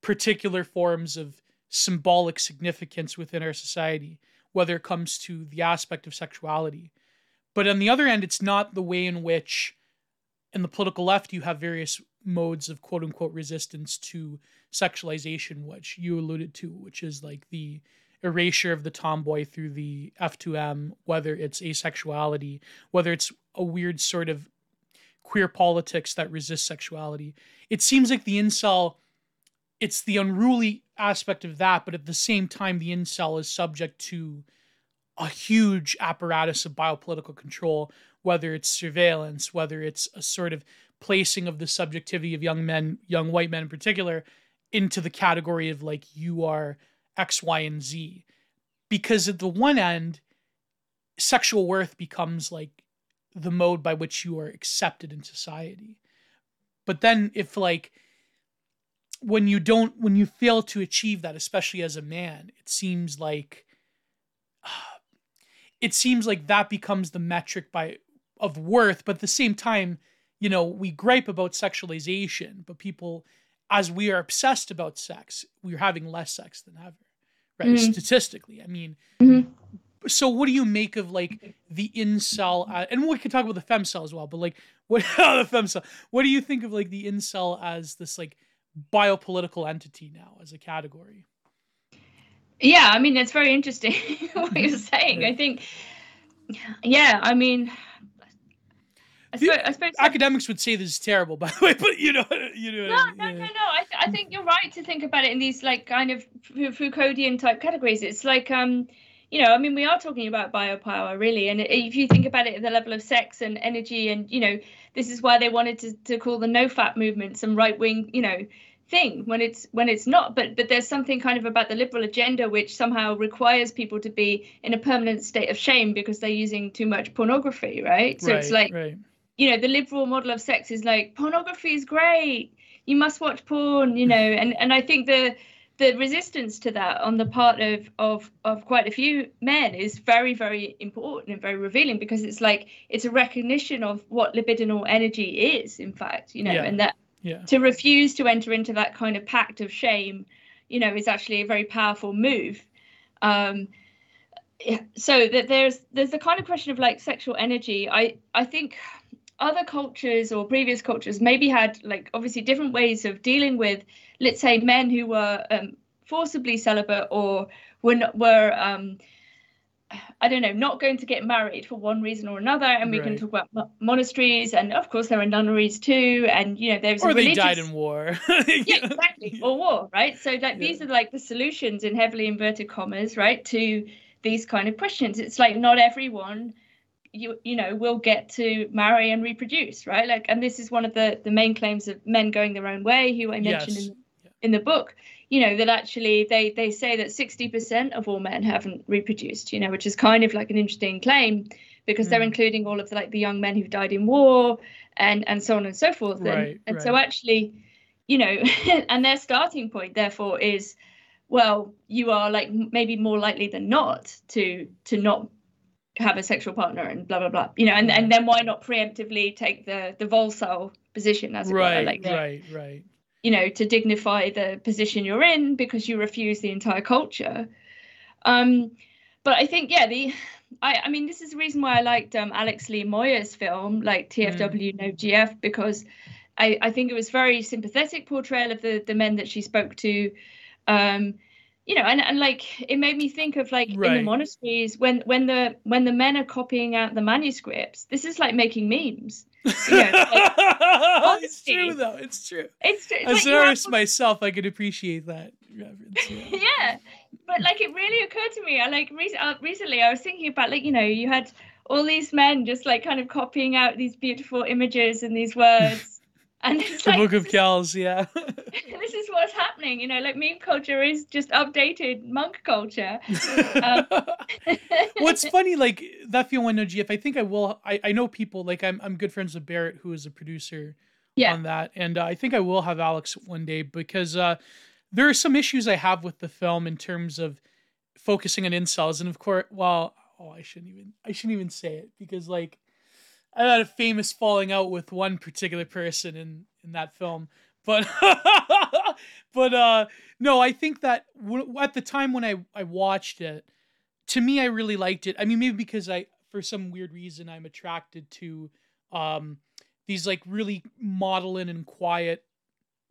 particular forms of symbolic significance within our society, whether it comes to the aspect of sexuality. But on the other end, it's not the way in which, in the political left, you have various modes of quote unquote resistance to sexualization, which you alluded to, which is like the erasure of the tomboy through the F2M, whether it's asexuality, whether it's a weird sort of queer politics that resists sexuality. It seems like the incel, it's the unruly aspect of that, but at the same time, the incel is subject to a huge apparatus of biopolitical control, whether it's surveillance, whether it's a sort of placing of the subjectivity of young men, young white men in particular, into the category of like you are X, Y, and Z. Because at the one end, sexual worth becomes like the mode by which you are accepted in society. But then if like when you don't when you fail to achieve that especially as a man, it seems like uh, *sighs* it seems like that becomes the metric by of worth, but at the same time, you know, we gripe about sexualization, but people as we are obsessed about sex, we're having less sex than ever, right? Mm-hmm. Statistically, I mean. Mm-hmm. So, what do you make of like the incel? Uh, and we could talk about the femcel as well, but like, *laughs* what *laughs* the femcel? What do you think of like the incel as this like biopolitical entity now as a category? Yeah, I mean, it's very interesting *laughs* what you're saying. I think, yeah, I mean, I suppose, I suppose academics would say this is terrible, *laughs* by the way, but you know, you know. No, I no, yeah. no, no. I, th- I think you're right to think about it in these like kind of Foucauldian type categories. It's like, um, you know, I mean, we are talking about biopower, really, and if you think about it at the level of sex and energy, and you know, this is why they wanted to, to call the NoFap movement some right wing, you know, thing when it's when it's not. But but there's something kind of about the liberal agenda which somehow requires people to be in a permanent state of shame because they're using too much pornography right? So right, it's like right. you know the liberal model of sex is like pornography is great. You must watch porn you know and and i think the the resistance to that on the part of, of of quite a few men is very very important and very revealing because it's like it's a recognition of what libidinal energy is in fact you know yeah. and that yeah. to refuse to enter into that kind of pact of shame you know is actually a very powerful move um so that there's there's the kind of question of like sexual energy i i think other cultures or previous cultures maybe had like obviously different ways of dealing with let's say men who were um, forcibly celibate or were not, were um, I don't know, not going to get married for one reason or another, and we right. can talk about mo- monasteries, and of course there are nunneries too, and you know there's or a religious... they died in war, *laughs* yeah, exactly, *laughs* or war, right? So like yeah. these are like the solutions in heavily inverted commas, right, to these kind of questions. It's like not everyone you you know will get to marry and reproduce right like and this is one of the the main claims of men going their own way who i mentioned yes. in, in the book you know that actually they they say that 60% of all men haven't reproduced you know which is kind of like an interesting claim because mm. they're including all of the like the young men who've died in war and and so on and so forth and, right, and right. so actually you know *laughs* and their starting point therefore is well you are like maybe more likely than not to to not have a sexual partner and blah blah blah you know and, and then why not preemptively take the the volcel position as it right were, like the, right right you know to dignify the position you're in because you refuse the entire culture um but i think yeah the i i mean this is the reason why i liked um alex lee moyer's film like tfw mm. no gf because i i think it was very sympathetic portrayal of the the men that she spoke to um you know and, and like it made me think of like right. in the monasteries when when the when the men are copying out the manuscripts this is like making memes know, like, *laughs* it's true though. It's true. It's true. As an artist myself. I could appreciate that reference yeah. *laughs* yeah. but like it really occurred to me i like re- uh, recently i was thinking about like you know you had all these men just like kind of copying out these beautiful images and these words and it's the like, Book of Kells, yeah. *laughs* this is what's happening, you know. Like meme culture is just updated monk culture. Um, *laughs* What's funny, like that film no GF, I think I will. I, I know people like I'm I'm good friends with Barrett, who is a producer yeah. on that, and uh, I think I will have Alex one day because uh, there are some issues I have with the film in terms of focusing on incels, and of course, well, oh, I shouldn't even I shouldn't even say it because like I had a famous falling out with one particular person in in that film, but *laughs* but uh no, I think that w- at the time when I I watched it, to me I really liked it. I mean, maybe because I for some weird reason I'm attracted to um these like really maudlin and quiet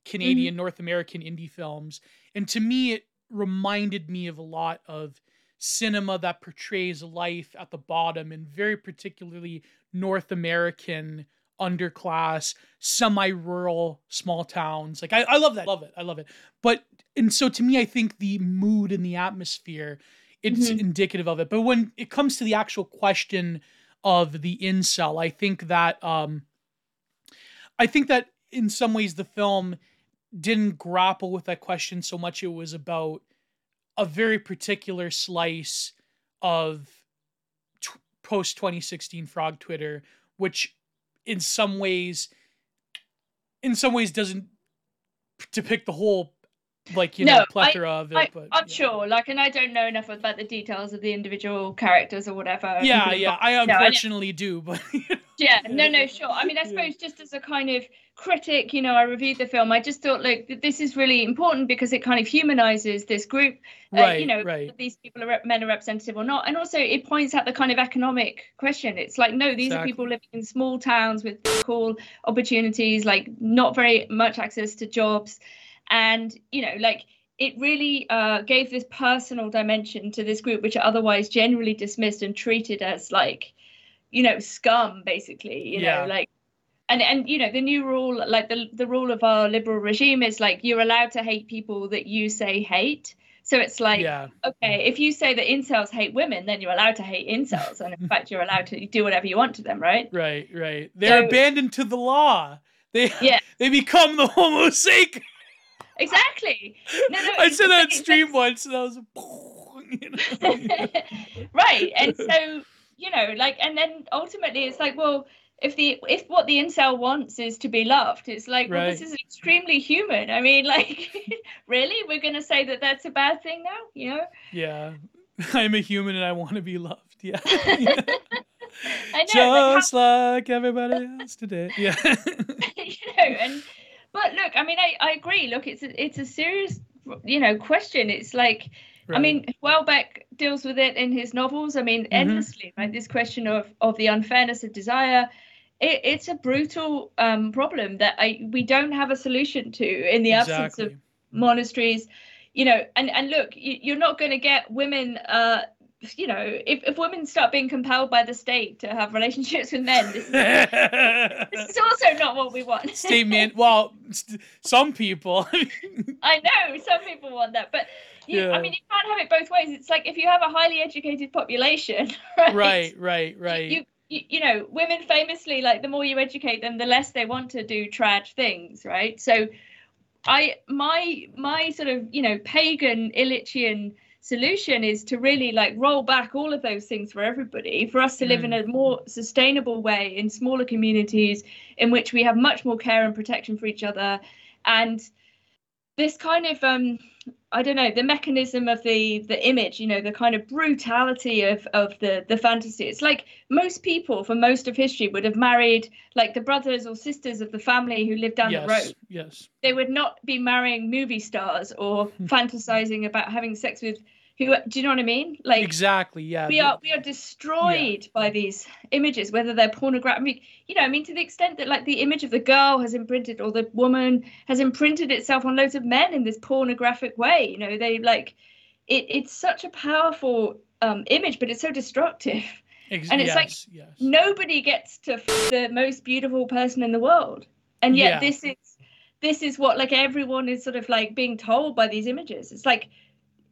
Canadian mm-hmm. North American indie films, and to me it reminded me of a lot of cinema that portrays life at the bottom and very particularly North American underclass, semi-rural small towns. Like I, I love that. Love it. I love it. But and so to me, I think the mood and the atmosphere, it's mm-hmm. indicative of it. But when it comes to the actual question of the incel, I think that um I think that in some ways the film didn't grapple with that question so much. It was about a very particular slice of t- post 2016 frog Twitter, which in some ways, in some ways doesn't depict the whole like you no, know plethora I, of it. I, but I'm yeah. sure, like, and I don't know enough about the details of the individual characters or whatever. Yeah, *laughs* yeah, I unfortunately no, I do, *laughs* but yeah, no, no, sure. I mean, I suppose yeah. just as a kind of critic, you know, I reviewed the film. I just thought, look, this is really important because it kind of humanizes this group. Uh, right, you know, right. these people are men are representative or not, and also it points out the kind of economic question. It's like, no, these exactly. are people living in small towns with cool opportunities, like not very much access to jobs, and you know, like it really uh, gave this personal dimension to this group, which are otherwise generally dismissed and treated as like, you know, scum, basically. You yeah. know, like and and you know the new rule like the the rule of our liberal regime is like you're allowed to hate people that you say hate so it's like yeah. okay if you say that incels hate women then you're allowed to hate incels and in *laughs* fact you're allowed to do whatever you want to them right right right they're so, abandoned to the law they yeah *laughs* they become the homo sacer exactly no, no, i said that stream once and i was *laughs* you know? *laughs* right and so you know like and then ultimately it's like well if the if what the incel wants is to be loved, it's like, right. well, this is extremely human. I mean, *laughs* like, really, we're gonna say that that's a bad thing now? You know? Yeah, I'm a human and I want to be loved. Yeah. yeah. I know, Just like, like everybody else today. Yeah. you know, and but look, I mean, I, I agree. Look, it's a, it's a serious, you know, question. It's like Right. I mean, Houellebecq deals with it in his novels. I mean, mm-hmm. endlessly, right? This question of of the unfairness of desire. It, it's a brutal um, problem that I we don't have a solution to in the exactly. absence of monasteries. You know, and and look, you, you're not going to get women. Uh, you know, if, if women start being compelled by the state to have relationships with men, this is, *laughs* this is also not what we want. Statement. Well, st- some people. *laughs* I know some people want that, but you, yeah. I mean, you can't have it both ways. It's like if you have a highly educated population, *laughs* right? Right, right, right. You, you, you know, women famously, like the more you educate them, the less they want to do trad things, right? So, I my my sort of you know pagan Illichian solution is to really like roll back all of those things for everybody for us to live mm. in a more sustainable way in smaller communities in which we have much more care and protection for each other and this kind of um I don't know the mechanism of the the image, you know, the kind of brutality of of the the fantasy. It's like most people for most of history would have married like the brothers or sisters of the family who lived down yes, the road. Yes. They would not be marrying movie stars or *laughs* fantasizing about having sex with who do you know what I mean? Like exactly, yeah. We are we are destroyed yeah. by these images, whether they're pornographic. You know, I mean, to the extent that like the image of the girl has imprinted or the woman has imprinted itself on loads of men in this pornographic way. You know, they like it. It's such a powerful um, image, but it's so destructive. Ex- and it's yes, like yes. nobody gets to f- the most beautiful person in the world, and yet yeah. this is this is what like everyone is sort of like being told by these images. It's like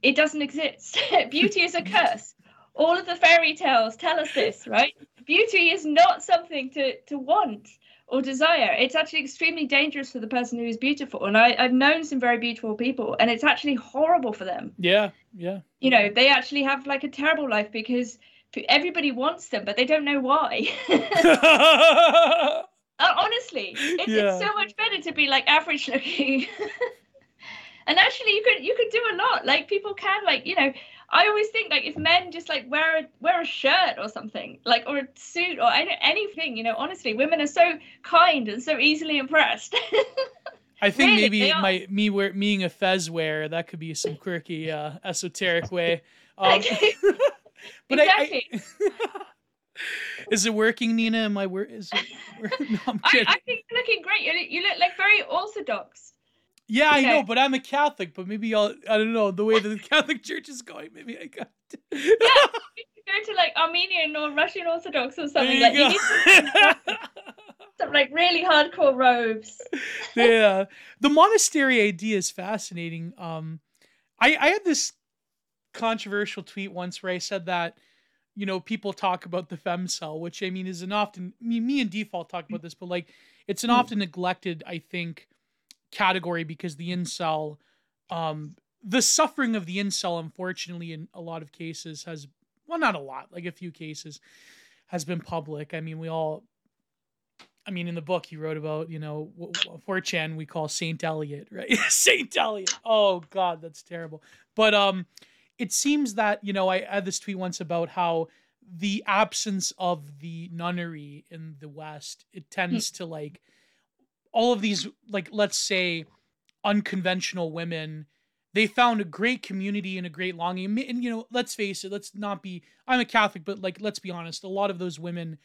it doesn't exist. *laughs* *laughs* Beauty is a curse. All of the fairy tales tell us this, right? Beauty is not something to, to want or desire. It's actually extremely dangerous for the person who is beautiful. And I, I've known some very beautiful people, and it's actually horrible for them. Yeah, yeah. You know, they actually have like a terrible life because everybody wants them, but they don't know why. *laughs* Uh, honestly, it's, yeah. it's so much better to be like average looking and actually you could you could do a lot like people can like you know i always think like if men just like wear a wear a shirt or something like or a suit or any, anything you know honestly women are so kind and so easily impressed *laughs* I think really, maybe my me wear being a fez wear that could be some quirky uh, esoteric way. *laughs* Um, *laughs* but exactly. I, I is it working, Nina? Am I work? Is it? No, I, I, think you're looking great. You look, you look like very orthodox. Yeah, okay. I know, but I'm a Catholic. But maybe I'll, I don't know, the way the *laughs* Catholic Church is going, maybe I got. To... *laughs* yeah, you go to like Armenian or Russian Orthodox or something. Like, you, *laughs* some like really hardcore robes. yeah, the monastery idea is fascinating. Um, I I had this controversial tweet once where I said that you know people talk about the femcel, which I mean is an often me, me and default talk about this, but like it's an hmm. often neglected, I think category because the incel um the suffering of the incel unfortunately in a lot of cases has well not a lot like a few cases has been public. I mean we all i mean in the book you wrote about you know 4chan we call saint elliot *laughs* right? Saint elliot. Oh god that's terrible. But um it seems that you know i had this tweet once about how the absence of the nunnery in the west it tends to like all of these like let's say unconventional women they found a great community and a great longing. And you know let's face it let's not be i'm a catholic but like let's be honest a lot of those women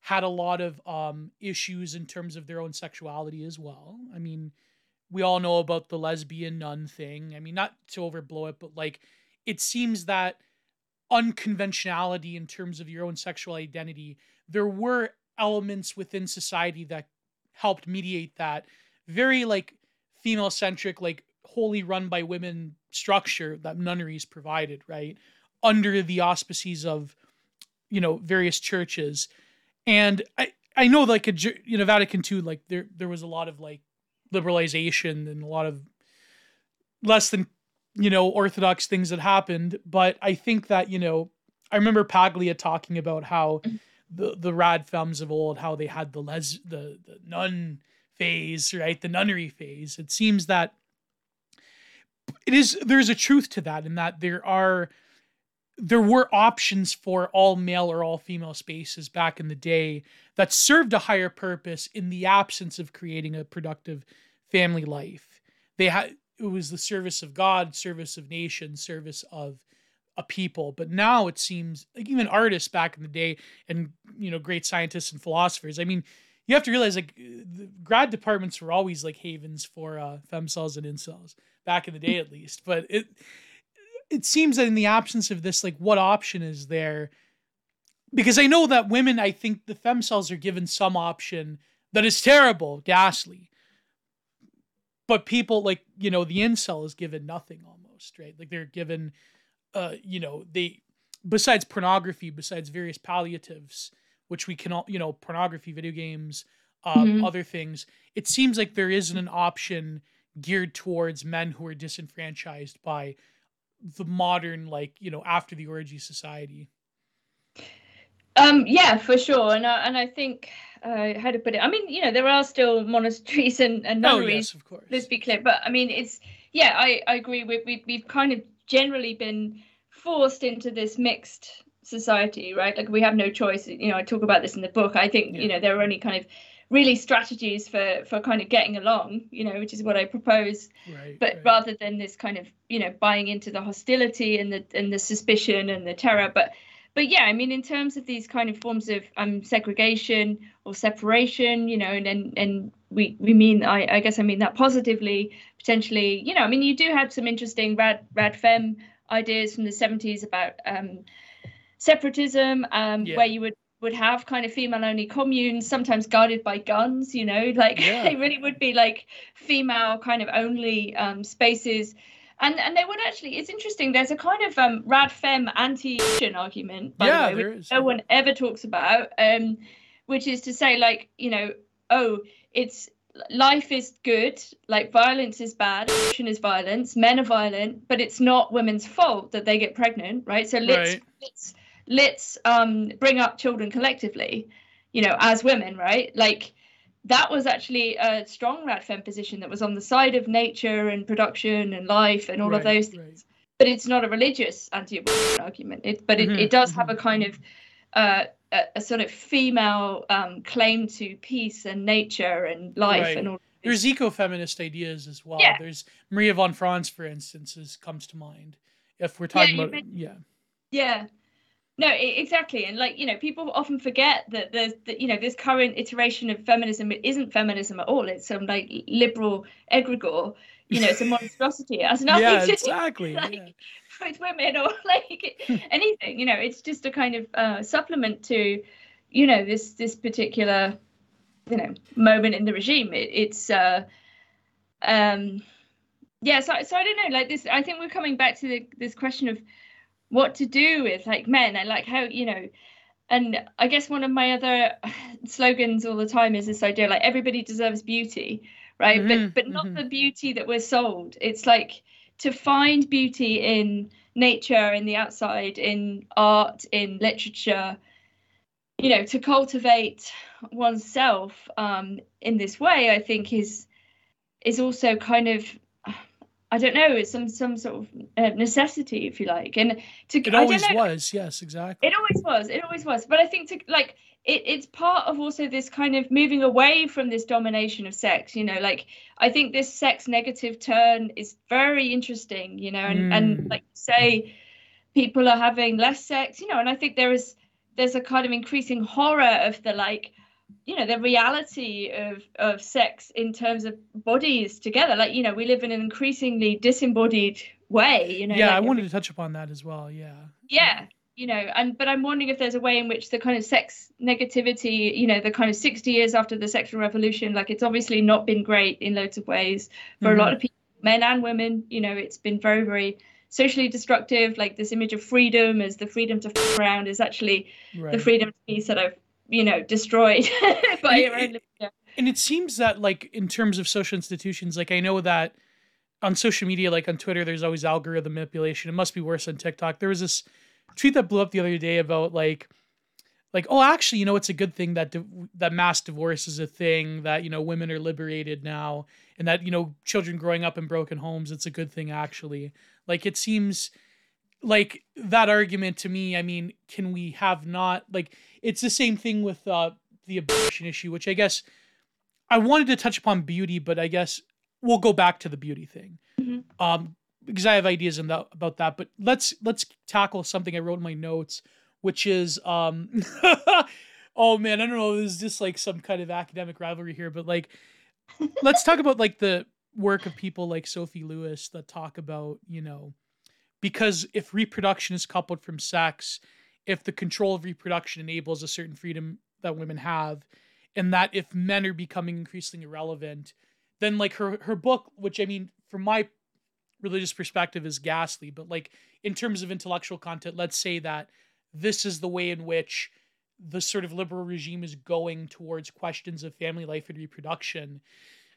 had a lot of um issues in terms of their own sexuality as well. I mean we all know about the lesbian nun thing. I mean not to overblow it but like it seems that unconventionality in terms of your own sexual identity there were elements within society that helped mediate that very like female centric, like wholly run by women structure that nunneries provided, right? Under the auspices of, you know, various churches. And I, I know like a, you know, Vatican II, like there, there was a lot of like liberalization and a lot of less than, you know, orthodox things that happened. But I think that, you know, I remember Paglia talking about how mm-hmm. The the rad films of old how they had the les the the nun phase right the nunnery phase it seems that it is there's a truth to that in that there are there were options for all male or all female spaces back in the day that served a higher purpose in the absence of creating a productive family life. They had it was the service of God, service of nations, service of a people. But now it seems like even artists back in the day and you know great scientists and philosophers. I mean, you have to realize like the grad departments were always like havens for uh, femcels and incels back in the day at least. But it it seems that in the absence of this, like what option is there? Because I know that women, I think the femcels are given some option that is terrible, ghastly. But people like, you know, the incel is given nothing almost, right? Like they're given uh, you know, they besides pornography, besides various palliatives, which we can all, you know, pornography, video games, um, mm-hmm. other things, it seems like there isn't an option geared towards men who are disenfranchised by the modern like you know after the orgy society um yeah for sure and I, and I think uh, how to put it I mean you know there are still monasteries and, and nunneries oh, yes, of course. let's be clear but I mean it's yeah I, I agree we, we, we've kind of generally been forced into this mixed society right? Like we have no choice. You know I talk about this in the book. I think yeah. you know there are only kind of really strategies for for kind of getting along you know which is what i propose. Right, but right. rather than this kind of you know buying into the hostility and the and the suspicion and the terror. But but yeah i mean in terms of these kind of forms of um segregation or separation you know and and, and we we mean I, I guess i mean that positively potentially you know i mean you do have some interesting rad rad fem ideas from the 70s about um separatism um yeah. where you would would have kind of female only communes sometimes guarded by guns you know *laughs* like yeah. they really would be like female kind of only um, spaces and and they would actually it's interesting there's a kind of um, rad fem anti argument by yeah, the way which no one ever talks about um, which is to say like you know oh it's life is good like violence is bad action is violence men are violent but it's not women's fault that they get pregnant right so let's right. let's let's um, bring up children collectively, you know, as women, right? Like that was actually a strong Rad Radfem position that was on the side of nature and production and life and all right, of those things. Right. But it's not a religious anti-abortion argument. It, but it, mm-hmm, it does mm-hmm. have a kind of uh, a, a, sort of female um, claim to peace and nature and life right. and all. There's eco-feminist ideas as well. Yeah. There's Maria von Franz, for instance, is, comes to mind. If we're talking yeah, about, yeah, yeah, no exactly and like you know people often forget that there's that you know this current iteration of feminism it isn't feminism at all it's some like liberal egregore you know it's a *laughs* monstrosity. It has nothing yeah, to exactly, *laughs* do. like, yeah. with women or *laughs* like anything you know it's just a kind of uh, supplement to you know this this particular you know moment in the regime. It, it's uh um yeah so, so i don't know like this i think we're coming back to the, this question of what to do with like men and like how you know and i guess one of my other slogans all the time is this idea like everybody deserves beauty right mm-hmm, but but not mm-hmm. the beauty that we're sold it's like to find beauty in nature in the outside in art in literature you know to cultivate oneself um in this way i think is is also kind of I don't know, it's some some sort of uh, necessity, if you like. And to it always was, yes, exactly. It always was, it always was. But I think to like it, it's part of also this kind of moving away from this domination of sex. You know, like I think this sex negative turn is very interesting. You know, and mm. and like say people are having less sex. You know, and I think there is there's a kind of increasing horror of the like you know the reality of of sex in terms of bodies together like you know we live in an increasingly disembodied way you know yeah like i wanted to touch upon that as well yeah yeah you know and but i'm wondering if there's a way in which the kind of sex negativity you know the kind of 60 years after the sexual revolution like it's obviously not been great in loads of ways for mm-hmm. a lot of people men and women you know it's been very very socially destructive like this image of freedom as the freedom to f- around is actually right. the freedom to be sort of you know destroyed *laughs* by your own and it seems that like in terms of social institutions like i know that on social media like on twitter there's always algorithm manipulation it must be worse on tiktok there was this tweet that blew up the other day about like like oh actually you know it's a good thing that that mass divorce is a thing that you know women are liberated now and that you know children growing up in broken homes it's a good thing actually like it seems like that argument to me i mean can we have not like it's the same thing with uh the abortion issue which i guess i wanted to touch upon beauty but i guess we'll go back to the beauty thing mm-hmm. um because i have ideas that, about that but let's let's tackle something i wrote in my notes which is um *laughs* oh man i don't know this is just like some kind of academic rivalry here but like *laughs* let's talk about like the work of people like sophie lewis that talk about you know because if reproduction is coupled from sex if the control of reproduction enables a certain freedom that women have and that if men are becoming increasingly irrelevant then like her her book which i mean from my religious perspective is ghastly but like in terms of intellectual content let's say that this is the way in which the sort of liberal regime is going towards questions of family life and reproduction.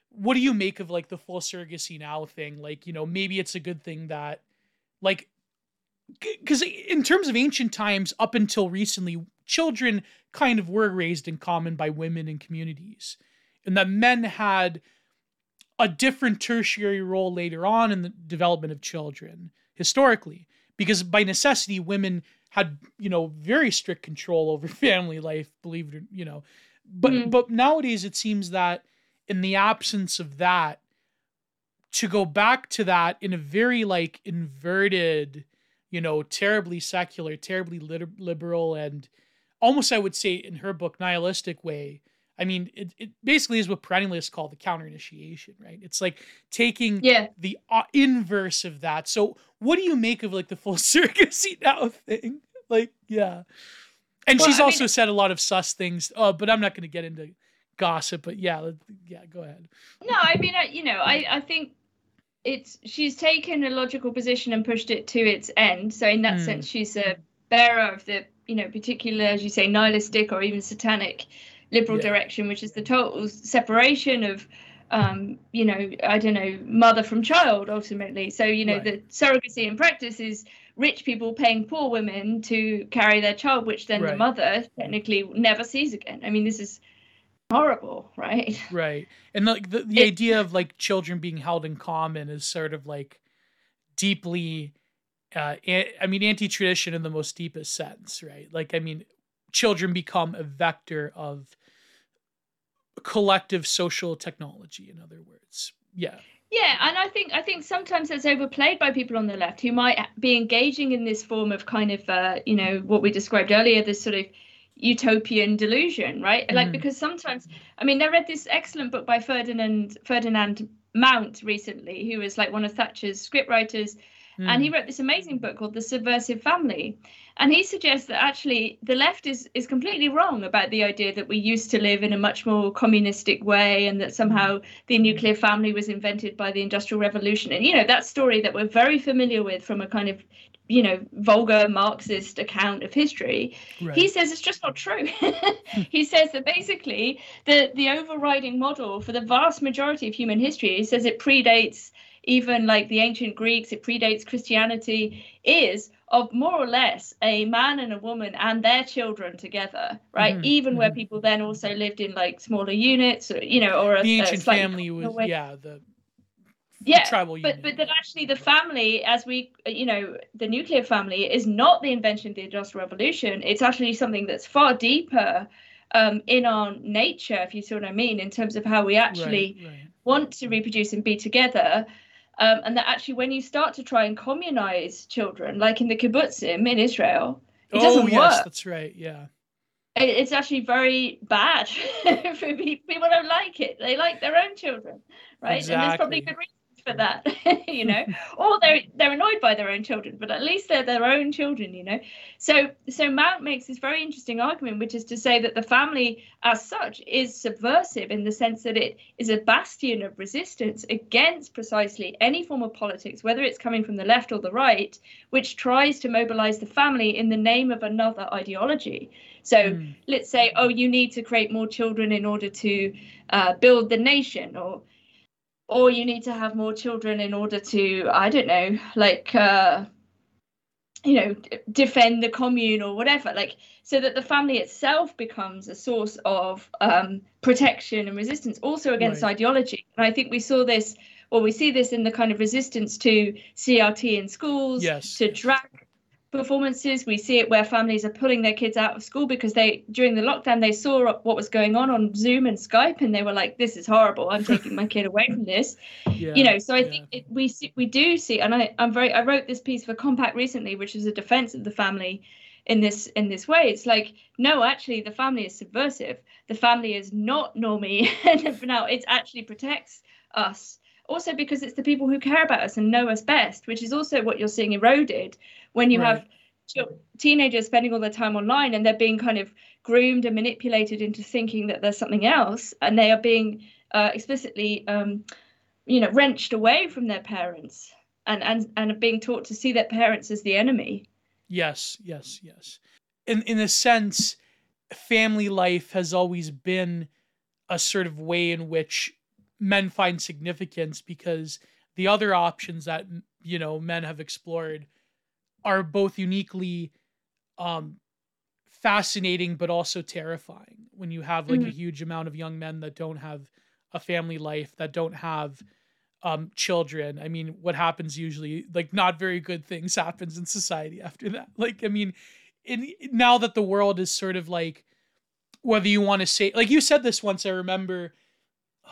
What do you make of like the full surrogacy now thing? Like you know maybe it's a good thing that like because in terms of ancient times up until recently children kind of were raised in common by women in communities and that men had a different tertiary role later on in the development of children historically because by necessity women had you know very strict control over *laughs* family life believe it or you know but mm-hmm. but nowadays it seems that in the absence of that to go back to that in a very like inverted you know terribly secular terribly liberal and almost i would say in her book nihilistic way I mean, it, it basically is what perennialists call the counter initiation, right? It's like taking yeah. the uh, inverse of that. So, what do you make of like the full *laughs* surrogacy now thing? Like, yeah. And well, she's I also mean, said a lot of sus things, uh, but I'm not going to get into gossip. But yeah, yeah, go ahead. No, I mean, I, you know, I, I think it's she's taken a logical position and pushed it to its end. So in that mm. sense, she's a bearer of the, you know, particular, as you say, nihilistic or even satanic liberal yeah. direction, which is the total separation of, um, you know, I don't know, mother from child ultimately. So, you know, right. the surrogacy in practice is rich people paying poor women to carry their child, which then right. the mother technically never sees again. I mean, this is horrible, right? *laughs* Right. And the, the, the it, idea of like children being held in common is sort of like deeply uh, I mean, anti-tradition in the most deepest sense, right? Like, I mean, children become a vector of collective social technology in other words. Yeah. Yeah and i think i think sometimes that's overplayed by people on the left who might be engaging in this form of kind of uh, you know what we described earlier this sort of utopian delusion right? Mm-hmm. like because sometimes i mean i read this excellent book by ferdinand ferdinand mount recently who was like one of thatcher's scriptwriters Mm. And he hmm. wrote this amazing book called The Subversive Family. And he suggests that actually the left is, is completely wrong about the idea that we used to live in a much more communistic way and that somehow hmm. the nuclear family was invented by the Industrial Revolution. And, you know, that story that we're very familiar with from a kind of you know vulgar marxist account of history right. he says it's just not true *laughs* he says that basically the the overriding model for the vast majority of human history he says it predates even like the ancient Greeks, it predates Christianity, is of more or less a man and a woman and their children together, right? Mm-hmm. Even mm-hmm. where people then also lived in like smaller units, or, you know, or a, the ancient a family was way. yeah the yeah tribal but but that actually the family as we you know the nuclear family is not the invention of the industrial revolution it's actually something that's far deeper um, in our nature if you see what i mean in terms of how we actually right, right. want to reproduce and be together um, and that actually, when you start to try and communize children, like in the kibbutzim in Israel, it oh, doesn't yes, work. that's right. Yeah. it's actually very bad *laughs* for people. People don't like it. They like their own children, right? Exactly. And there's probably good reason for that, *laughs* you know, *laughs* or they're they're annoyed by their own children, but at least they're their own children, you know. So so Mount makes this very interesting argument, which is to say that the family as such is subversive in the sense that it is a bastion of resistance against precisely any form of politics, whether it's coming from the left or the right, which tries to mobilize the family in the name of another ideology. So mm. let's say, oh, you need to create more children in order to uh, build the nation, or or you need to have more children in order to i don't know like uh you know defend the commune or whatever like so that the family itself becomes a source of um, protection and resistance also against right. ideology and i think we saw this or we see this in the kind of resistance to crt in schools yes. to drag performances. We see it where families are pulling their kids out of school because they during the lockdown they saw what was going on on Zoom and Skype and they were like, "This is horrible. I'm taking my kid away from this." *laughs* Yeah, you know, so I yeah. think it, we see, we do see, and I I'm very I wrote this piece for Compact recently, which is a defense of the family in this in this way. It's like no, actually, the family is subversive. The family is not normie, *laughs* and now it actually protects us also because it's the people who care about us and know us best, which is also what you're seeing eroded when you right. have teenagers spending all their time online and they're being kind of groomed and manipulated into thinking that there's something else and they are being uh, explicitly um, you know wrenched away from their parents and and and are being taught to see their parents as the enemy yes yes yes in in a sense family life has always been a sort of way in which men find significance because the other options that you know men have explored are both uniquely um fascinating but also terrifying when you have like mm-hmm. a huge amount of young men that don't have a family life that don't have um children i mean what happens usually like not very good things *laughs* happens in society after that like i mean in now that the world is sort of like whether you want to say like you said this once i remember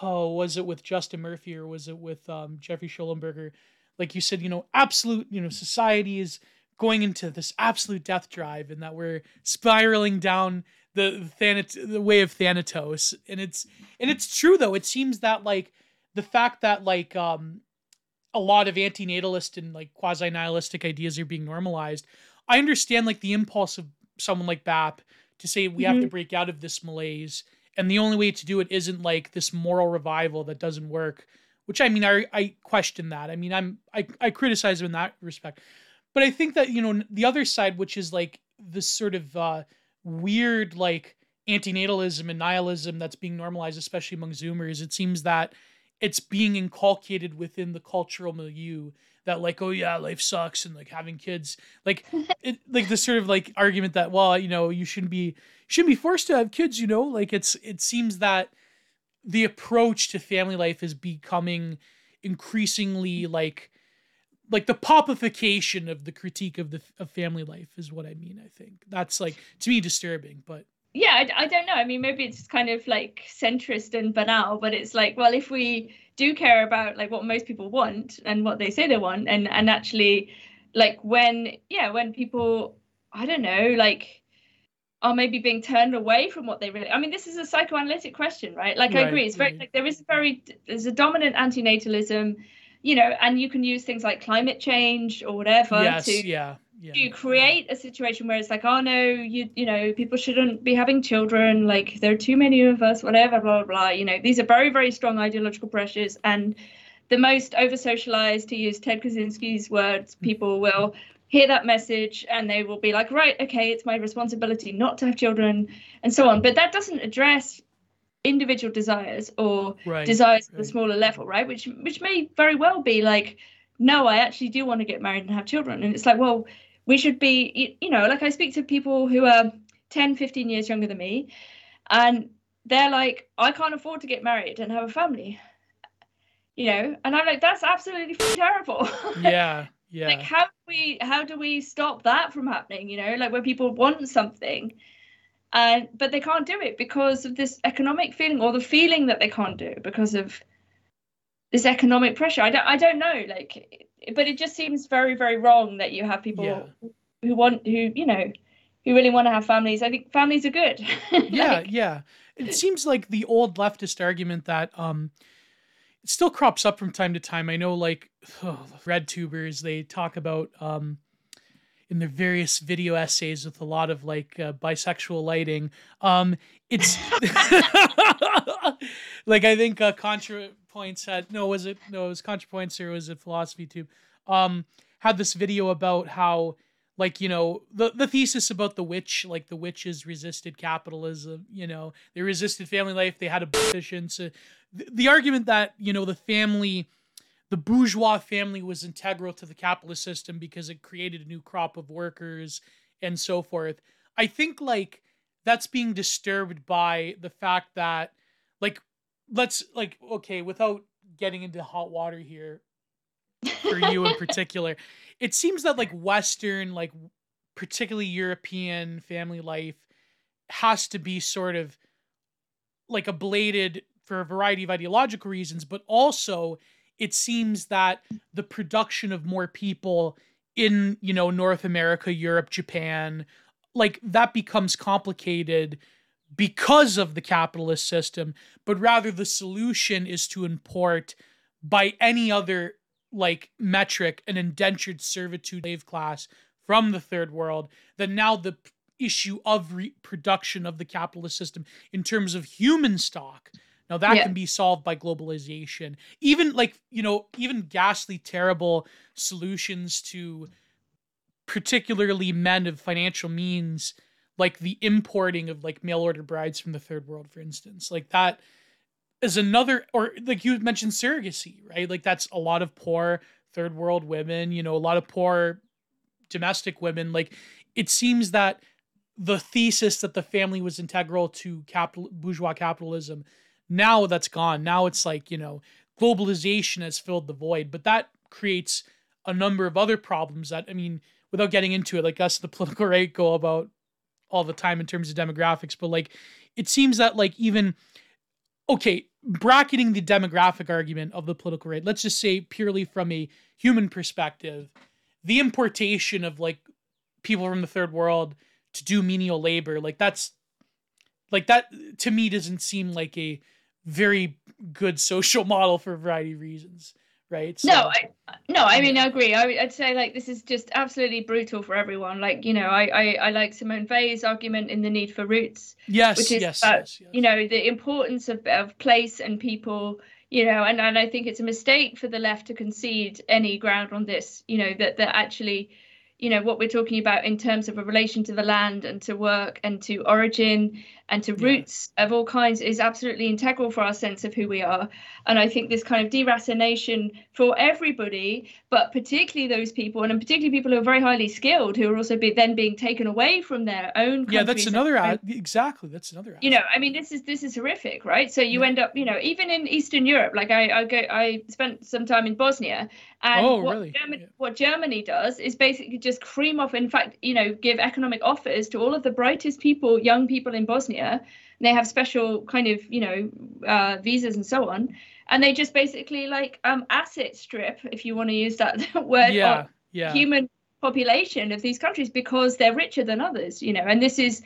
oh, was it with Justin Murphy or was it with um, Jeffrey Shullenberger? Like you said, you know, absolute, you know, society is going into this absolute death drive and that we're spiraling down the Thanat- the way of Thanatos. And it's and it's true though. It seems that like the fact that like um a lot of antinatalist and like quasi nihilistic ideas are being normalized. I understand like the impulse of someone like BAP to say we mm-hmm. have to mm-hmm. break out of this malaise and the only way to do it isn't like this moral revival that doesn't work which i mean i i question that. I mean i'm i, I criticize him in that respect. But i think that you know the other side which is like this sort of uh weird like antinatalism and nihilism that's being normalized especially among zoomers it seems that it's being inculcated within the cultural milieu that like oh yeah life sucks and like having kids like *laughs* it like this sort of like argument that well you know you shouldn't be shouldn't be forced to have kids you know? Like it's it seems that the approach to family life is becoming increasingly like like the popification of the critique of the of family life is what i mean i think. That's like to me disturbing but yeah I, I don't know. I mean maybe it's kind of like centrist and banal but it's like well if we do care about like what most people want and what they say they want. And and actually like when yeah when people i don't know like are maybe being turned away from what they really i mean this is a psychoanalytic question right? Like right, i agree it's very like there is a very there's a dominant antinatalism you know and you can use things like climate change or whatever yes, to yeah yeah. you create a situation where it's like oh no you you know people shouldn't be having children like there are too many of us whatever blah blah blah you know these are very very strong ideological pressures and the most over socialized to use ted kaczynski's words mm. people will hear that message and they will be like right okay it's my responsibility not to have children and so on but that doesn't address individual desires or right, desires at a smaller level right which which may very well be like no i actually do want to get married and have children and it's like well we should be you know like i speak to people who are 10 15 years younger than me and they're like i can't afford to get married and have a family you know? And i'm like that's absolutely terrible. *laughs* Yeah yeah. Like how do we how do we stop that from happening you know? Like when people want something and but they can't do it because of this economic feeling or the feeling that they can't do because of this economic pressure. I don't i don't know like but it just seems very very wrong that you have people yeah. who want who you know who really want to have families. I think families are good. *laughs* Like, yeah yeah. It seems like the old leftist argument that um it still crops up from time to time. I know like *sighs* oh, BreadTubers they talk about um in their various video essays with a lot of like uh, bisexual lighting. Um it's *laughs* like i think uh, contra points had no was it no it was contrapoints or was it philosophy tube um had this video about how like you know the the thesis about the witch like the witches resisted capitalism you know they resisted family life they had a petition so the, the argument that you know the family the bourgeois family was integral to the capitalist system because it created a new crop of workers and so forth. I think like that's being disturbed by the fact that like let's like okay, without getting into hot water here for you in *laughs* particular, it seems that like western like particularly European family life has to be sort of like ablated for a variety of ideological reasons, but also it seems that the production of more people in, you know, North America, Europe, Japan, like that becomes complicated because of the capitalist system, but rather the solution is to import by any other like metric an indentured servitude slave class from the third world, then now the issue of reproduction of the capitalist system in terms of human stock now that yeah. can be solved by globalization even like you know even ghastly terrible solutions to particularly men of financial means like the importing of like mail order brides from the third world for instance. Like that is another or like you mentioned surrogacy right? Like that's a lot of poor third world women you know a lot of poor domestic women. Like it seems that the thesis that the family was integral to capital bourgeois capitalism now that's gone. Now it's like you know globalization has filled the void. But that creates a number of other problems that i mean without getting into it like us the political *laughs* right go about all the time in terms of demographics but like it seems that like even okay bracketing the demographic argument of the political right let's just say purely from a human perspective the importation of like people from the third world to do menial labor like that's like that to me doesn't seem like a very good *laughs* social model for a variety of reasons right? So, no I, no i mm. mean i agree. I, would say like this is just absolutely brutal for everyone. Like you know I, I i like simone weil's argument in the need for roots yes which is yes, about, yes, yes. you know the importance of, of place and people you know and, and i think it's a mistake for the left to concede any ground on this you know that that actually you know what we're talking about in terms of a relation to the land and to work and to origin and to roots yeah. of all kinds is absolutely integral for our sense of who we are. And I think this kind of deracination for everybody, but particularly those people, and particularly people who are very highly skilled, who are also be, then being taken away from their own. Yeah, that's another ad- exactly. That's another. You know, I mean, this is this is horrific, right? So you yeah. end up, you know, even in Eastern Europe, like I I go I spent some time in Bosnia, and oh, what, really? Germany, yeah. what Germany does is basically just cream off. In fact, you know, give economic offers to all of the brightest people, young people in Bosnia they have special kind of, you know, uh, visas and so on. And they just basically like um, asset strip, if you want to use that *laughs* word, yeah, yeah. human population of these countries because they're richer than others, you know. And this is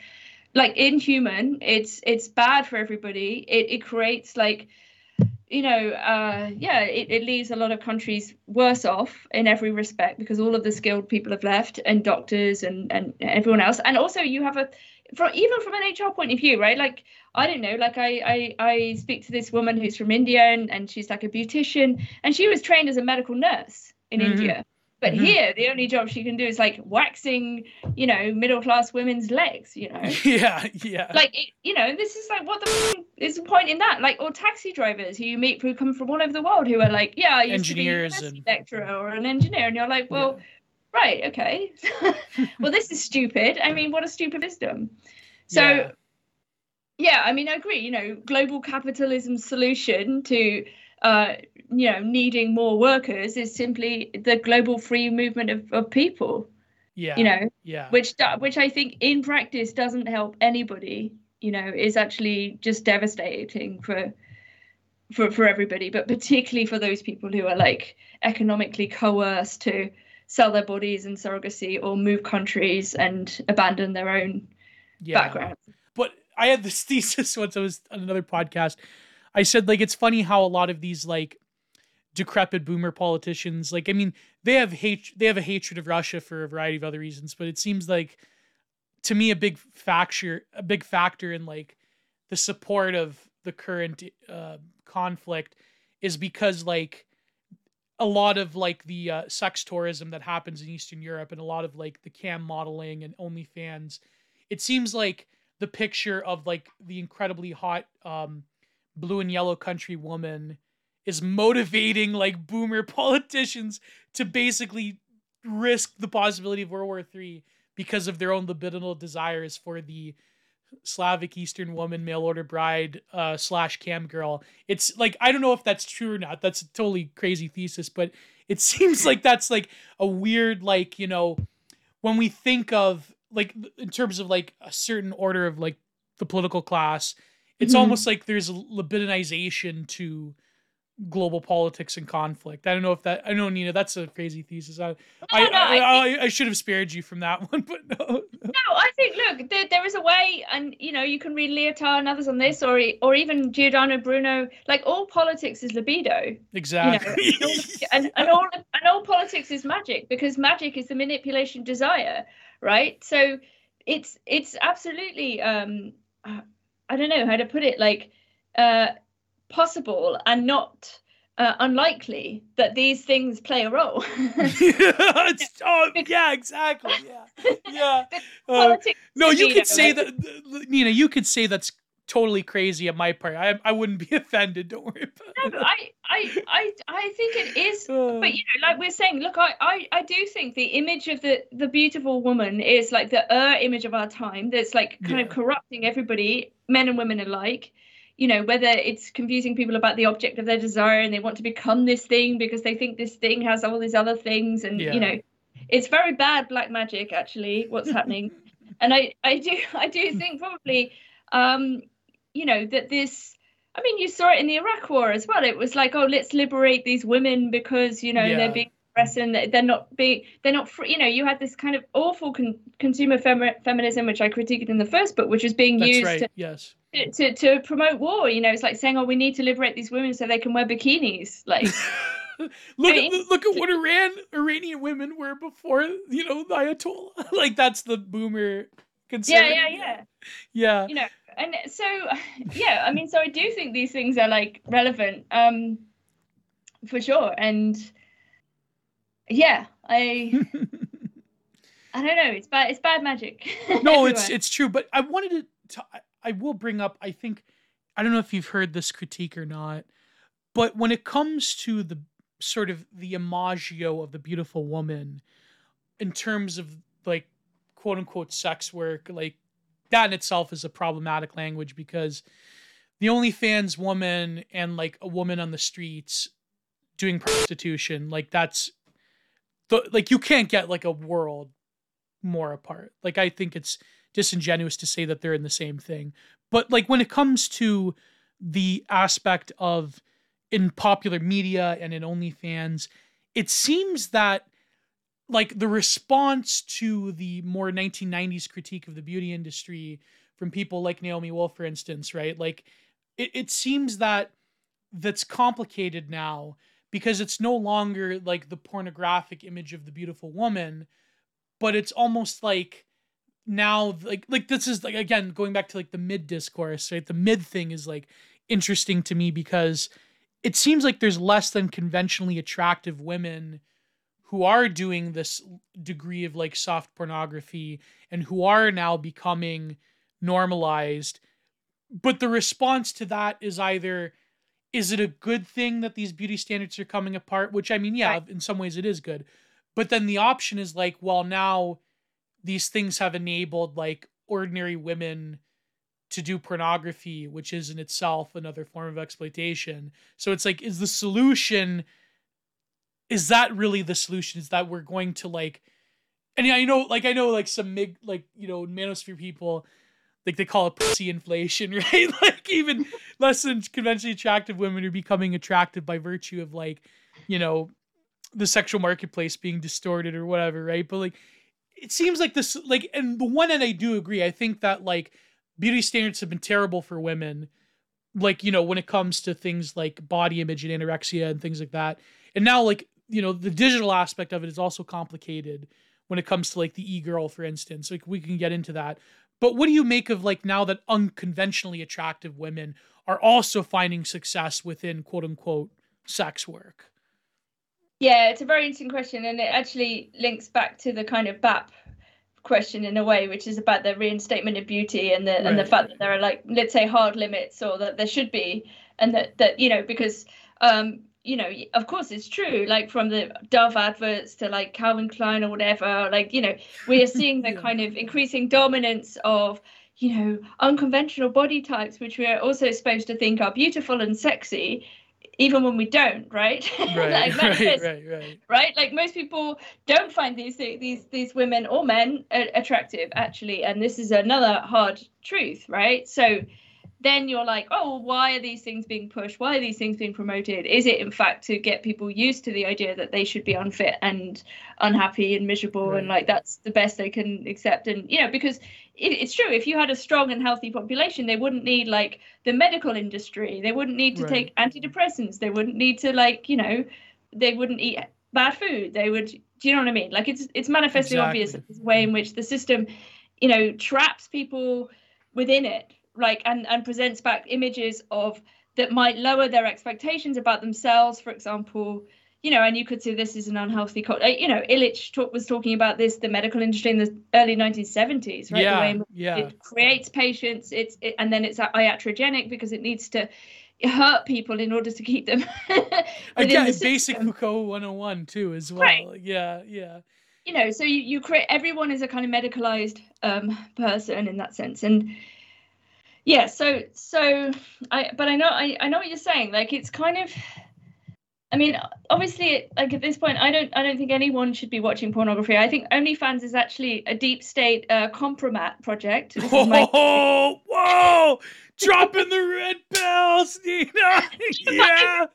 like inhuman. It's it's bad for everybody. It it creates like you know, uh, yeah, it, it leaves a lot of countries worse off in every respect because all of the skilled people have left and doctors and, and everyone else. And also you have a from even from an HR point of view, right? Like I don't know, like I I, I speak to this woman who's from India and, and she's like a beautician and she was trained as a medical nurse in mm-hmm. India. But mm-hmm. here, the only job she can do is like waxing, you know, middle class women's legs, you know. *laughs* Yeah, yeah. Like, you know, this is like, what the f- is the point in that? Like, or taxi drivers who you meet who come from all over the world who are like, yeah, I used Engineers to be a and... lecturer or an engineer, and you're like, well, yeah right, okay. *laughs* well, this is stupid. I mean, what a stupid wisdom. So, yeah. yeah, I mean, I agree. You know, global capitalism's solution to uh, you know needing more workers is simply the global free movement of, of people. Yeah. You know. Yeah. Which which I think in practice doesn't help anybody. You know, is actually just devastating for for for everybody, but particularly for those people who are like economically coerced to sell their bodies in surrogacy or move countries and abandon their own yeah. background. But I had this *laughs* thesis once I was on another podcast. I said like it's funny how a lot of these like decrepit boomer politicians like I mean they have hate they have a hatred of Russia for a variety of other reasons, but it seems like to me a big factor a big factor in like the support of the current uh, conflict is because like a lot of like the uh, sex tourism that happens in Eastern Europe and a lot of like the cam modeling and OnlyFans, it seems like the picture of like the incredibly hot um, blue and yellow country woman is motivating like boomer *laughs* politicians to basically risk the possibility of World War Three because of their own libidinal desires for the Slavic Eastern woman, mail order bride, uh, slash cam girl. It's like I don't know if that's true or not. That's a totally crazy thesis, but it *laughs* seems like that's like a weird like you know when we think of like in terms of like a certain order of like the political class, it's mm-hmm. almost like there's a libidinization to global politics and conflict. I don't know if that I know Nina, that's a crazy thesis. I no, I, no, I, I, think, I, should have spared you from that *laughs* one, but no. No, I think look, there, there is a way, and you know, you can read Lyotard and others on this, or or even Giordano Bruno. Like all politics is libido. Exactly. You know? and, and all and all politics is magic because magic is the manipulation desire, right? So it's it's absolutely um I don't know how to put it like uh possible and not uh, unlikely that these things play a role. *laughs* *laughs* oh, *laughs* yeah, exactly. Yeah, yeah. Uh, no, you could say that, Nina. You could say that's totally crazy on my part. I I wouldn't be offended. Don't worry about no, I, I I I think it is. *sighs* Uh, but you know, like we're saying, look, I, I I do think the image of the the beautiful woman is like the er image of our time. That's like kind yeah. of corrupting everybody, men and women alike you know whether it's confusing people about the object of their desire and they want to become this thing because they think this thing has all these other things and yeah. you know it's very bad black magic actually what's *laughs* happening and i i do *laughs* i do think probably um you know that this i mean you saw it in the iraq war as well it was like oh let's liberate these women because you know yeah. they're being and they're not being they're not free you know you had this kind of awful con- consumer fem- feminism which i critiqued in the first book which was being That's used right. to, yes to, to promote war. You know, it's like saying, "Oh, we need to liberate these women so they can wear bikinis." Like, *laughs* look at look at what Iran Iranian women were before you know the Ayatollah. *laughs* like that's the boomer. Concern. Yeah, yeah, yeah. Yeah. You know, and so yeah, I mean, so I do think these things are like relevant, um, for sure, and yeah, I. *laughs* I don't know. It's bad. It's bad magic. *laughs* no, it's it's true. But I wanted to. I will bring up, I think, I don't know if you've heard this critique or not, but when it comes to the sort of the imago of the beautiful woman in terms of like quote unquote sex work, like that in itself is a problematic language because the OnlyFans woman and like a woman on the streets doing prostitution, like that's the like you can't get like a world more apart. Like I think it's disingenuous to say that they're in the same thing. But like when it comes to the aspect of in popular media and in OnlyFans, it seems that like the response to the more 1990s critique of the beauty industry from people like Naomi Wolf, for instance, right? Like it, it seems that that's complicated now because it's no longer like the pornographic image of the beautiful woman, but it's almost like now like like this is like again going back to like the mid discourse right? The mid thing is like interesting to me because it seems like there's less than conventionally attractive women who are doing this degree of like soft pornography and who are now becoming normalized. But the response to that is either is it a good thing that these beauty standards are coming apart which i mean yeah right. in some ways it is good but then the option is like well now these things have enabled like ordinary women to do pornography, which is in itself another form of exploitation. So it's like, is the solution, is that really the solution? Is that we're going to like, and yeah, I know, like, I know, like, some mig, like, you know, manosphere people, like, they call it pussy inflation, *laughs* right? like, even less than conventionally attractive women are becoming attractive by virtue of, like, you know, the sexual marketplace being distorted or whatever, right? But, like, it seems like this like and the one end I do agree. I think that like beauty standards have been terrible for women. Like, you know, when it comes to things like body image and anorexia and things like that. And now like, you know, the digital aspect of it is also complicated when it comes to like the e-girl, for instance. Like we can get into that. But what do you make of like now that unconventionally attractive women are also finding success within quote unquote sex work? Yeah, it's a very interesting question, and it actually links back to the kind of BAP question in a way, which is about the reinstatement of beauty and the right. and the fact that there are like let's say hard limits or that there should be, and that that you know because um, you know, of course it's true, like from the Dove adverts to like Calvin Klein or whatever, like, you know, we are seeing the *laughs* kind of increasing dominance of, you know, unconventional body types, which we are also supposed to think are beautiful and sexy, even when we don't, right? *laughs* Right, like, *laughs* right, right, right, right. Like most people don't find these these these women or men attractive, actually, and this is another hard truth, right? So then you're like, oh, why are these things being pushed? Why are these things being promoted? Is it in fact to get people used to the idea that they should be unfit and unhappy and miserable right. and like that's the best they can accept? And you know, because it, it's true, if you had a strong and healthy population, they wouldn't need like the medical industry. They wouldn't need to right. take antidepressants. They wouldn't need to like, you know, they wouldn't eat bad food. They would. Do you know what I mean? Like it's it's manifestly exactly. obvious the way in which the system, you know, traps people within it like and and presents back images of that might lower their expectations about themselves for example you know and you could say this is an unhealthy culture you know illich talk, was talking about this the medical industry in the early 1970s right yeah, the way yeah. it creates patients it's it, and then it's iatrogenic because it needs to hurt people in order to keep them *laughs* again the basic Foucault 101 too as well right. yeah yeah you know so you, you create everyone is a kind of medicalized um, person in that sense and yeah so so i but i know I, I know what you're saying like it's kind of I mean, obviously, like at this point, I don't, I don't think anyone should be watching pornography. I think OnlyFans is actually a deep state uh, compromat project. *laughs* Whoa, my- whoa! Dropping the red bells, Nina. *laughs* *laughs* yeah.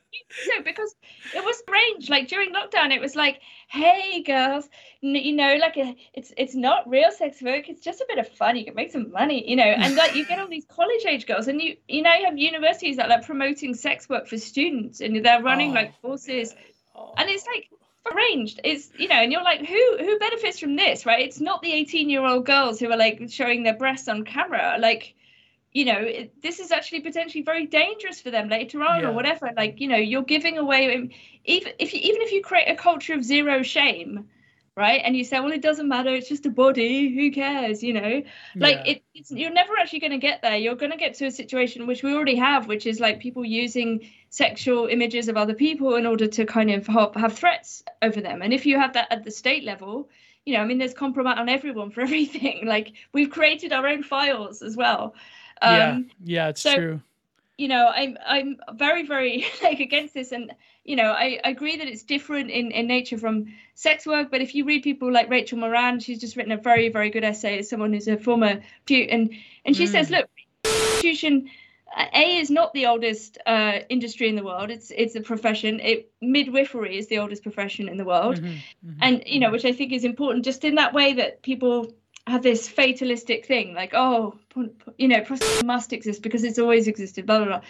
So because it was strange, like during lockdown, it was like, "Hey, girls, you know, like a, it's it's not real sex work. It's just a bit of fun. You can make some money, you know." And like you get all these college age girls, and you you know you have universities that are like promoting sex work for students, and they're running oh, like courses, oh. and it's like arranged it's you know and you're like who who benefits from this right it's not the 18 year old girls who are like showing their breasts on camera like you know it, this is actually potentially very dangerous for them later on yeah. or whatever. Like you know you're giving away um, even if you, even if you create a culture of zero shame right and you say well it doesn't matter it's just a body who cares you know? Like yeah. it, it's you're never actually going to get there. You're going to get to a situation which we already have which is like people using sexual images of other people in order to kind of have, have threats over them. And if you have that at the state level you know i mean there's compromat on everyone for *laughs* everything. Like we've created our own files as well um, yeah, yeah, it's so, true. You know, I'm I'm very very *laughs* like against this, and you know, I, I agree that it's different in, in nature from sex work. But if you read people like Rachel Moran, she's just written a very very good essay as someone who's a former and and she mm. says, look, prostitution. A is not the oldest uh, industry in the world. It's it's a profession. It midwifery is the oldest profession in the world, mm-hmm, mm-hmm, and you know, mm-hmm. which I think is important, just in that way that people have this fatalistic thing like oh you know prostitution must exist because it's always existed blah blah blah.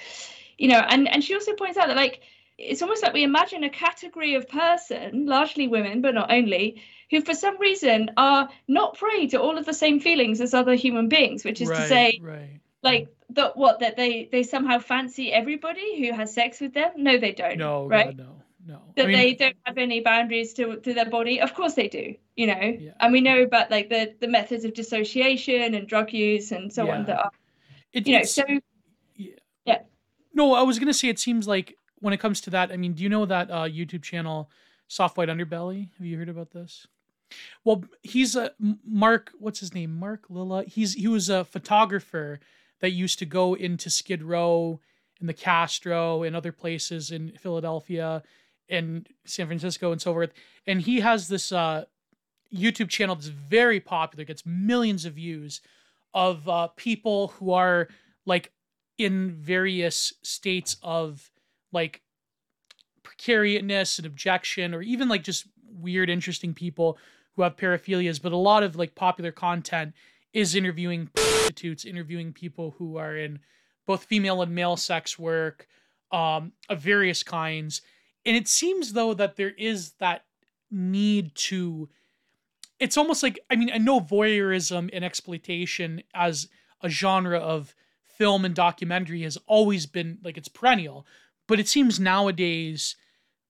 You know and and she also points out that like it's almost like we imagine a category of person largely women but not only who for some reason are not prey to all of the same feelings as other human beings which is right, to say right. like that what that they they somehow fancy everybody who has sex with them? No they don't no right? God, no no. That I mean, they don't have any boundaries to to their body. Of course they do, you know. Yeah. And we know about like the the methods of dissociation and drug use and so yeah. on that are it, you know, so yeah. yeah. No, I was gonna say it seems like when it comes to that, I mean, do you know that uh, YouTube channel Soft White Underbelly? Have you heard about this? Well, he's a Mark. What's his name? Mark Lilla. He's he was a photographer that used to go into Skid Row and the Castro and other places in Philadelphia in San Francisco and so forth. And he has this uh, YouTube channel that's very popular, gets millions of views of uh, people who are like in various states of like precariousness and objection, or even like just weird, interesting people who have paraphilias. But a lot of like popular content is interviewing prostitutes, interviewing people who are in both female and male sex work um, of various kinds and it seems though that there is that need to it's almost like i mean i know voyeurism and exploitation as a genre of film and documentary has always been like it's perennial. But it seems nowadays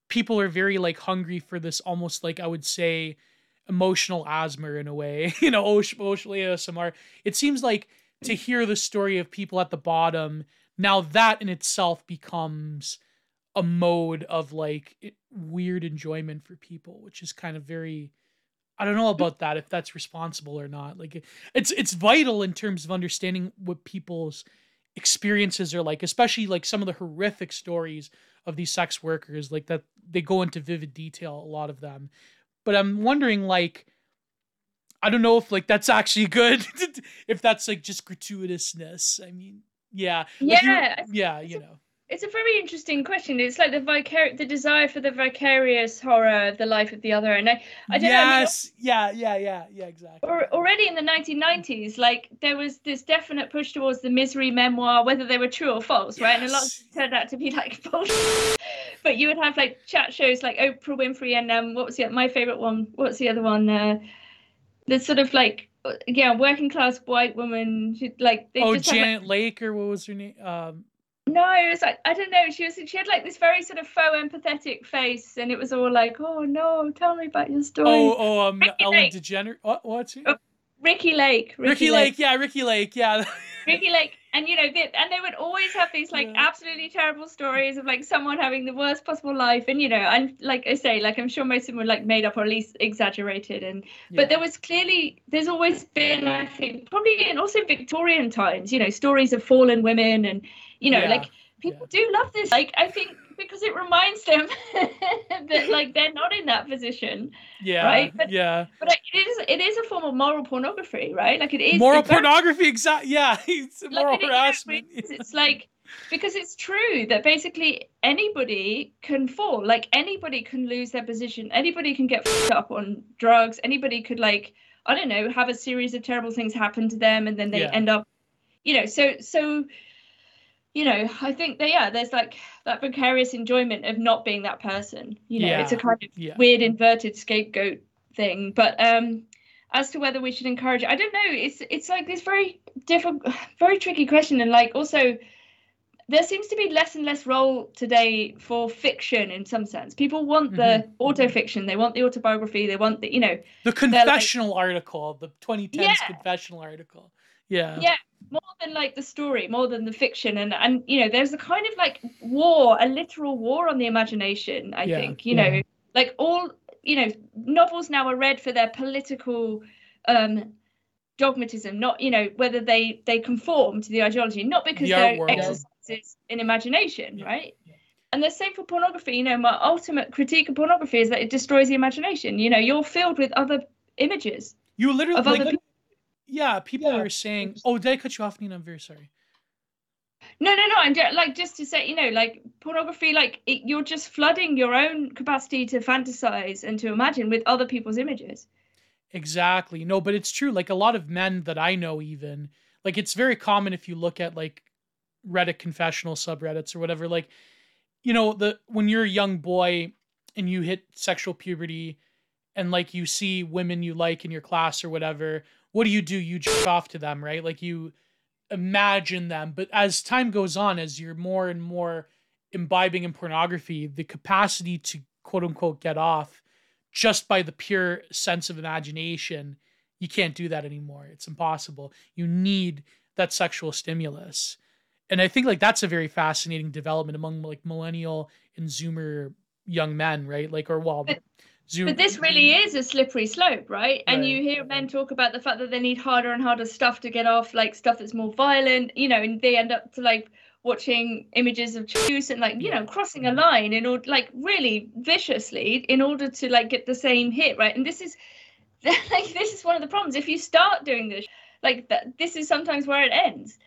people are very like hungry for this almost like i would say emotional ASMR in a way *laughs* you know emotionally asmr it seems like to hear the story of people at the bottom now that in itself becomes a mode of like weird enjoyment for people, which is kind of very I don't know hmm. about that if that's responsible or not. Like it's it's vital in terms of understanding what people's experiences are like, especially like some of the horrific stories of these sex workers, like that they go into vivid detail, a lot of them. But I'm wondering like I don't know if like that's actually good, *laughs* if that's like just gratuitousness. I mean, yeah, like yeah, yeah, you know it's a very interesting question. It's like the vicar, the desire for the vicarious horror of the life of the other, and I, I don't yes. know. Yes, yeah, yeah, yeah, yeah, exactly. Or, already in the 1990s, like there was this definite push towards the misery memoir, whether they were true or false, yes. right? And a lot turned out to be like *laughs* bullshit. but you would have like chat shows like Oprah Winfrey and um, what was the my favorite one? What's the other one? Uh, the sort of like yeah, working class white woman. She, like oh, Janet like, Lake or what was her name? Um, no, it was like I don't know. She was she had like this very sort of faux empathetic face, and it was all like, "Oh no, tell me about your story." Oh, oh, um, Ricki Ellen Lake. DeGeneres. What? What's oh, Ricki Lake. Ricky, Ricki Lake. Lake. Yeah, Ricki Lake. Yeah. *laughs* Ricki Lake, and you know, they, and they would always have these like yeah. absolutely terrible stories of like someone having the worst possible life, and you know, and like I say, like I'm sure most of them were like made up or at least exaggerated, and yeah. but there was clearly there's always been I think probably in also Victorian times, you know, stories of fallen women and you know, yeah. like people yeah. do love this. Like I think because it reminds them *laughs* that *laughs* like they're not in that position. Yeah. Right. But, yeah. But it is it is a form of moral pornography, right? Like it is moral pornography. Exactly. Yeah. *laughs* It's moral like, harassment. It, it's like because it's true that basically anybody can fall. Like anybody can lose their position. Anybody can get up on drugs. Anybody could like I don't know have a series of terrible things happen to them, and then they yeah. end up, you know. So so you know, I think that yeah, there's like that vicarious enjoyment of not being that person. You know, yeah, it's a kind of yeah. weird inverted scapegoat thing. But um as to whether we should encourage it, I don't know. It's it's like this very difficult, *sighs* very tricky question and like also there seems to be less and less role today for fiction in some sense. People want the mm-hmm. auto fiction, they want the autobiography, they want the you know the confessional like, article, the 2010s yeah. confessional article. Yeah. Yeah, more than like the story, more than the fiction, and and you know, there's a kind of like war, a literal war on the imagination. I yeah. think you know, like all you know, novels now are read for their political um dogmatism, not you know whether they they conform to the ideology, not because the they're exercises in imagination, yeah. right? And the same for pornography. You know, my ultimate critique of pornography is that it destroys the imagination. You know, you're filled with other images. You literally of like, yeah, people yeah. are saying, "Oh, did I cut you off, Nina? I'm very sorry." No, no, no. I'm just, like just to say, you know, like pornography, like it, you're just flooding your own capacity to fantasize and to imagine with other people's images. Exactly. No, but it's true. Like a lot of men that I know, even like it's very common if you look at like Reddit confessional subreddits or whatever. Like, you know, the when you're a young boy and you hit sexual puberty, and like you see women you like in your class or whatever what do you do? You jerk off to them, right? Like you imagine them. But as time goes on, as you're more and more imbibing in pornography, the capacity to quote unquote get off just by the pure sense of imagination, you can't do that anymore. It's impossible. You need that sexual stimulus. And I think like that's a very fascinating development among like millennial and zoomer young men, right? Like or well But this really is a slippery slope, right? And right. you hear men talk about the fact that they need harder and harder stuff to get off, like stuff that's more violent, you know, and they end up to like watching images of juice and like you know crossing a line in order like really viciously in order to like get the same hit right? And this is *laughs* like this is one of the problems. If you start doing this like that this is sometimes where it ends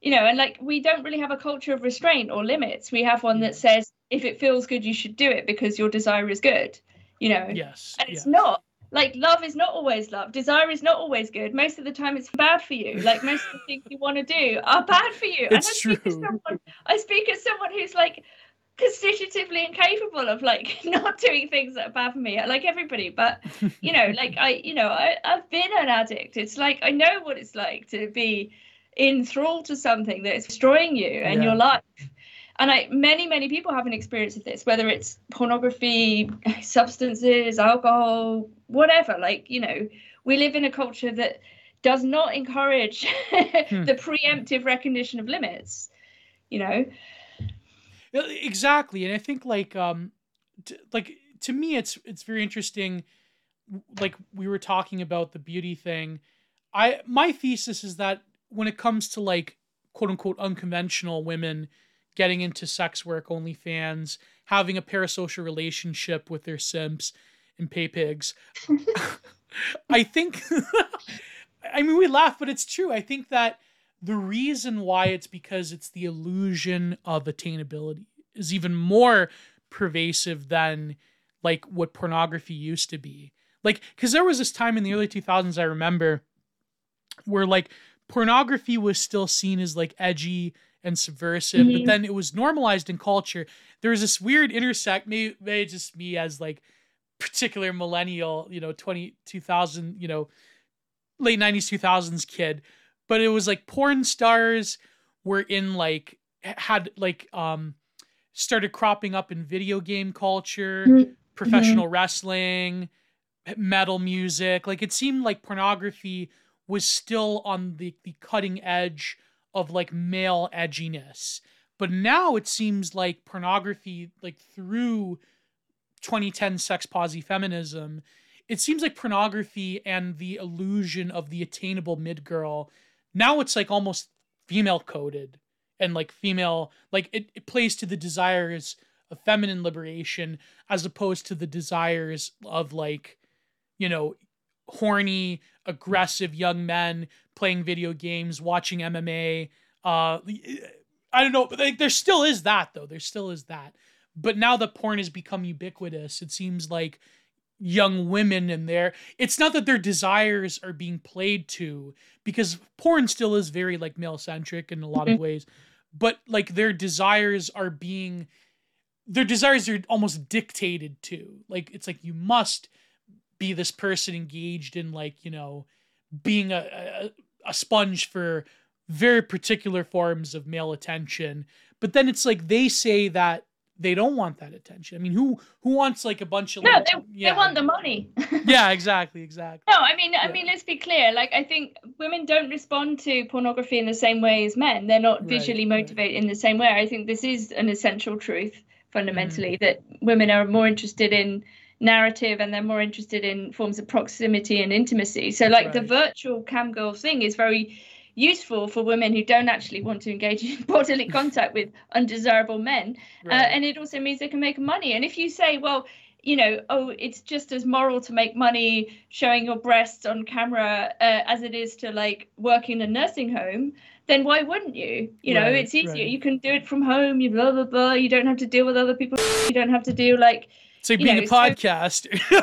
you know? And like we don't really have a culture of restraint or limits. We have one that says if it feels good you should do it because your desire is good you know? Yes and it's not like love is not always love. Desire is not always good. Most of the time it's bad for you. Like most of the things you want to do are bad for you. It's and I true. Someone, I speak as someone who's like constitutively incapable of like *laughs* not doing things that are bad for me like everybody. But you know like i you know I, i've been an addict. It's like i know what it's like to be enthralled to something that is destroying you and yeah. your life and I many many people have an experience of this, whether it's pornography, *laughs* substances, alcohol, whatever. Like you know, we live in a culture that does not encourage *laughs* hmm. the preemptive recognition of limits. You know. exactly and i think like um t- like to me it's it's very interesting like we were talking about the beauty thing i my thesis is that when it comes to like quote unquote unconventional women getting into sex work OnlyFans, having a parasocial relationship with their simps and pay pigs. *laughs* I think *laughs* I mean we laugh, but it's true. I think that the reason why it's because it's the illusion of attainability is even more pervasive than like what pornography used to be. Like, because there was this time in the early 2000s, I remember, where like pornography was still seen as like edgy and subversive, mm-hmm. but then it was normalized in culture. There was this weird intersect, maybe, maybe just me as like particular millennial, you know, 20, 2000, you know, late 90s, 2000s kid, but it was like porn stars were in like, had like, um, started cropping up in video game culture, mm-hmm. professional mm-hmm. wrestling, metal music. Like it seemed like pornography was still on the, the cutting edge of like male edginess. But now it seems like pornography, like through 2010 sex posi feminism, it seems like pornography and the illusion of the attainable mid girl, now it's like almost female coded and like female, like it, it plays to the desires of feminine liberation as opposed to the desires of like, you know, horny, aggressive young men playing video games, watching MMA. Uh, I don't know, but like, there still is that though. There still is that. But now that porn has become ubiquitous, it seems like young women in there. It's not that their desires are being played to, because porn still is very like male centric in a lot of mm-hmm. ways, but like their desires are being their desires are almost dictated to. Like it's like you must be this person engaged in like you know being a, a, a sponge for very particular forms of male attention but then it's like they say that they don't want that attention. I mean, who who wants like a bunch of no? Like, they, yeah. they want the money. *laughs* yeah, exactly, exactly. No, I mean, I mean, let's be clear. Like, I think women don't respond to pornography in the same way as men. They're not visually right, motivated right. in the same way. I think this is an essential truth fundamentally mm. that women are more interested in narrative and they're more interested in forms of proximity and intimacy. So like right. the virtual cam girl thing is very useful for women who don't actually want to engage in *laughs* bodily *laughs* contact with undesirable men. Uh, right. Uh, and it also means they can make money. And if you say, well, you know, oh, it's just as moral to make money showing your breasts on camera uh, as it is to like work in a nursing home, then why wouldn't you? You know, right, it's easier. Right. You can do it from home. You blah blah blah. You don't have to deal with other people. You don't have to deal like it's like being know, a podcast. So,